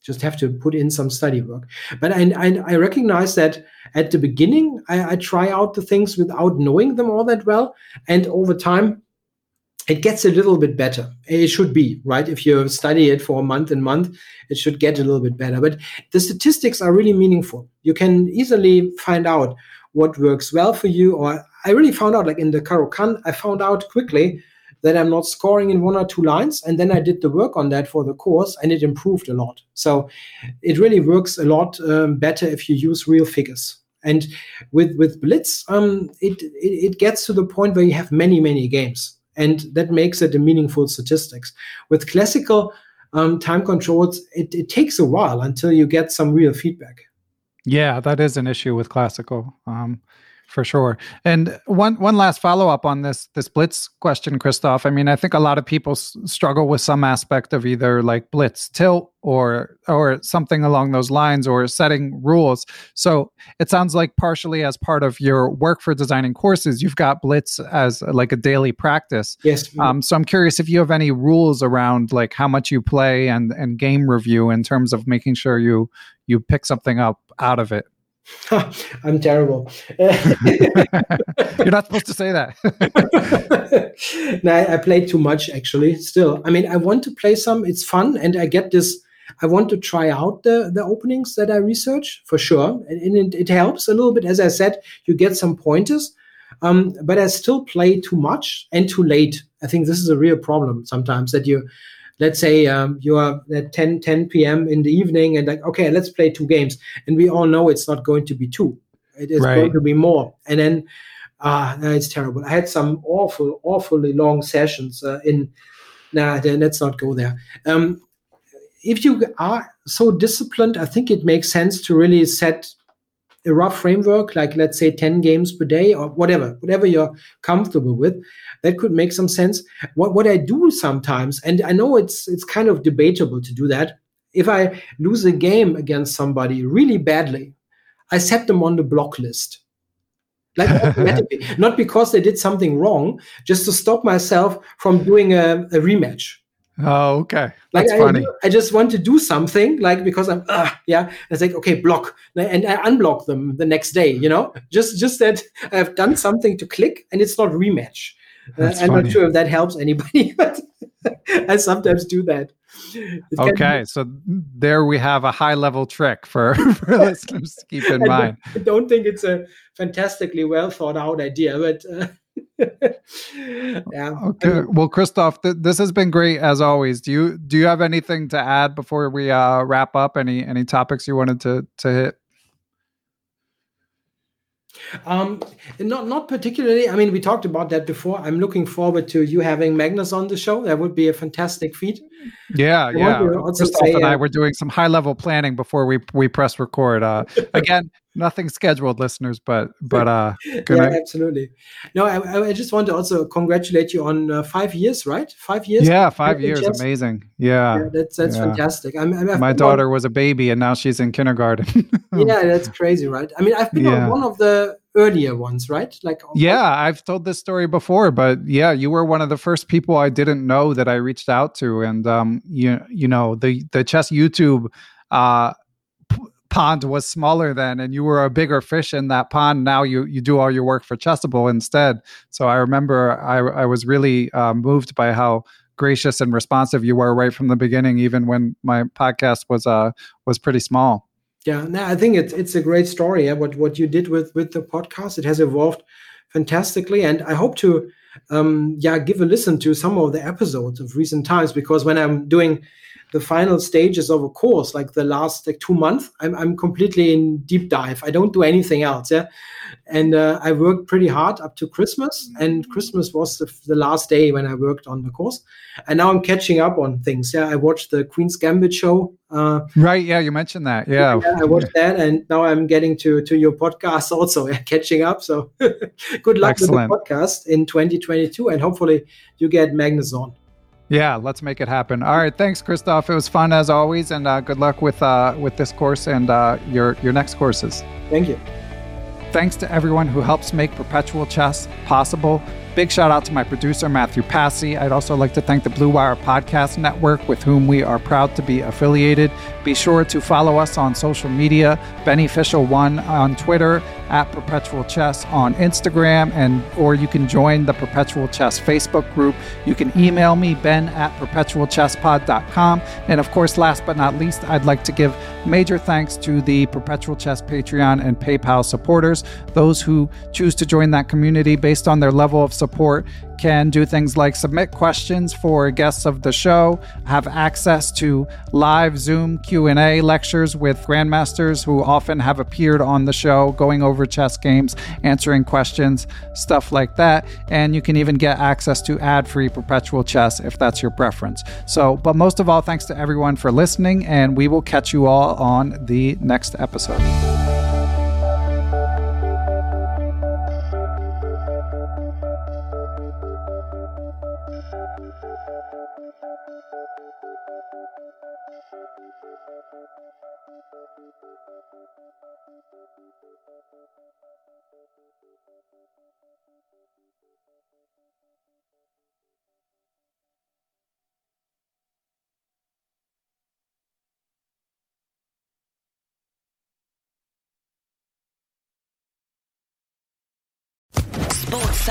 S3: just have to put in some study work. But I, I, I recognize that at the beginning, I, I, try out the things without knowing them all that well. And over time, it gets a little bit better. It should be, right? If you study it for a month and month, it should get a little bit better. But the statistics are really meaningful. You can easily find out what works well for you. Or I really found out, like in the Caro-Kann, I found out quickly that I'm not scoring in one or two lines. And then I did the work on that for the course and it improved a lot. So it really works a lot um, better if you use real figures. And with, with Blitz, um, it, it, it gets to the point where you have many, many games. And that makes it a meaningful statistics. With classical um, time controls, it, it takes a while until you get some real feedback.
S2: Yeah, that is an issue with classical. Um, for sure. And one one last follow up on this this blitz question, Christoph. I mean, I think a lot of people s- struggle with some aspect of either like blitz tilt or or something along those lines, or setting rules. So it sounds like partially as part of your work for designing courses, you've got blitz as like a daily practice.
S3: Yes.
S2: Um, so I'm curious if you have any rules around like how much you play and and game review in terms of making sure you you pick something up out of it.
S3: I'm terrible.
S2: You're not supposed to say that.
S3: no, I, I play too much actually. Still, I mean, I want to play some. It's fun, and I get this. I want to try out the the openings that I research for sure, and, and it, it, helps a little bit. As I said, you get some pointers, um, but I still play too much and too late. I think this is a real problem sometimes that you let's say um, you are at 10, 10 p.m. in the evening and like, okay, let's play two games. And we all know it's not going to be two. It is right. going to be more. And then, ah, no, it's terrible. I had some awful, awfully long sessions uh, in, nah, then let's not go there. Um, if you are so disciplined, I think it makes sense to really set a rough framework, like let's say 10 games per day or whatever, whatever you're comfortable with, that could make some sense. What what I do sometimes, and I know it's it's kind of debatable to do that. If I lose a game against somebody really badly, I set them on the block list. Like automatically, not because they did something wrong, just to stop myself from doing a, a rematch.
S2: Oh, okay.
S3: Like
S2: That's
S3: I,
S2: funny.
S3: I just want to do something, like because I'm, uh, yeah. It's like okay, block, and I unblock them the next day. You know, just just that I've done something to click, and it's not rematch. Uh, I'm
S2: funny.
S3: not sure if that helps anybody, but I sometimes do that. It can be-
S2: Okay, so there we have a high level trick for, for listeners to keep in
S3: I
S2: mind.
S3: don't- I don't think it's a fantastically well thought out idea, but uh, yeah.
S2: Okay, well, Christoph, th- this has been great as always. Do you do you have anything to add before we uh, wrap up? Any any topics you wanted to to hit?
S3: Um, not not particularly. I mean, we talked about that before. I'm looking forward to you having Magnus on the show. That would be a fantastic feat.
S2: Yeah, yeah.
S3: to
S2: Christoph and I
S3: uh,
S2: were doing some high level planning before we we press record. Uh, again, nothing scheduled, listeners, but but uh,
S3: yeah, absolutely. No, I, I just want to also congratulate you on uh, five years, right? Five years.
S2: yeah, five years,
S3: chess.
S2: amazing. Yeah,
S3: Yeah, that's that's
S2: yeah.
S3: fantastic. I'm, I'm,
S2: My
S3: been
S2: daughter was a baby and now she's in kindergarten.
S3: yeah, that's crazy, right? I mean, I've been on one of the earlier ones, right? Like
S2: Yeah, I've told this story before, but yeah, you were one of the first people I didn't know that I reached out to, and um, you you know the the chess YouTube uh p- pond was smaller then, and you were a bigger fish in that pond. Now you you do all your work for Chessable instead. So I remember I I was really uh, moved by how gracious and responsive you were right from the beginning, even when my podcast was uh was pretty small.
S3: Yeah, no, I think it's it's a great story. Yeah, what what you did with with the podcast, it has evolved fantastically, and I hope to um yeah give a listen to some of the episodes of recent times because when I'm doing the final stages of a course, like the last like two months, I'm I'm completely in deep dive. I don't do anything else. Yeah, and uh, I worked pretty hard up to Christmas, and Christmas was the, the last day when I worked on the course, and now I'm catching up on things. Yeah, I watched the Queen's Gambit show. Uh,
S2: Right? Yeah, you mentioned that. Yeah.
S3: yeah, I watched that, and now I'm getting to to your podcast also, yeah, catching up. So, good luck
S2: Excellent.
S3: with the podcast in 2022, and hopefully you get Magnus on.
S2: Yeah, let's make it happen. All right, thanks, Christoph. It was fun as always, and uh, good luck with uh, with this course and uh, your your next courses.
S3: Thank you.
S2: Thanks to everyone who helps make Perpetual Chess possible. Big shout out to my producer, Matthew Passy. I'd also like to thank the Blue Wire Podcast Network, with whom we are proud to be affiliated. Be sure to follow us on social media, Beneficial1 on Twitter, at Perpetual Chess on Instagram, and or you can join the Perpetual Chess Facebook group. You can email me, ben at perpetualchesspod.com. And of course, last but not least, I'd like to give major thanks to the Perpetual Chess Patreon and PayPal supporters. Those who choose to join that community based on their level of support can do things like submit questions for guests of the show, have access to live Zoom Q&A lectures with grandmasters who often have appeared on the show going over chess games, answering questions, stuff like that, and you can even get access to ad-free perpetual chess if that's your preference. So, but most of all, thanks to everyone for listening and we will catch you all on the next episode.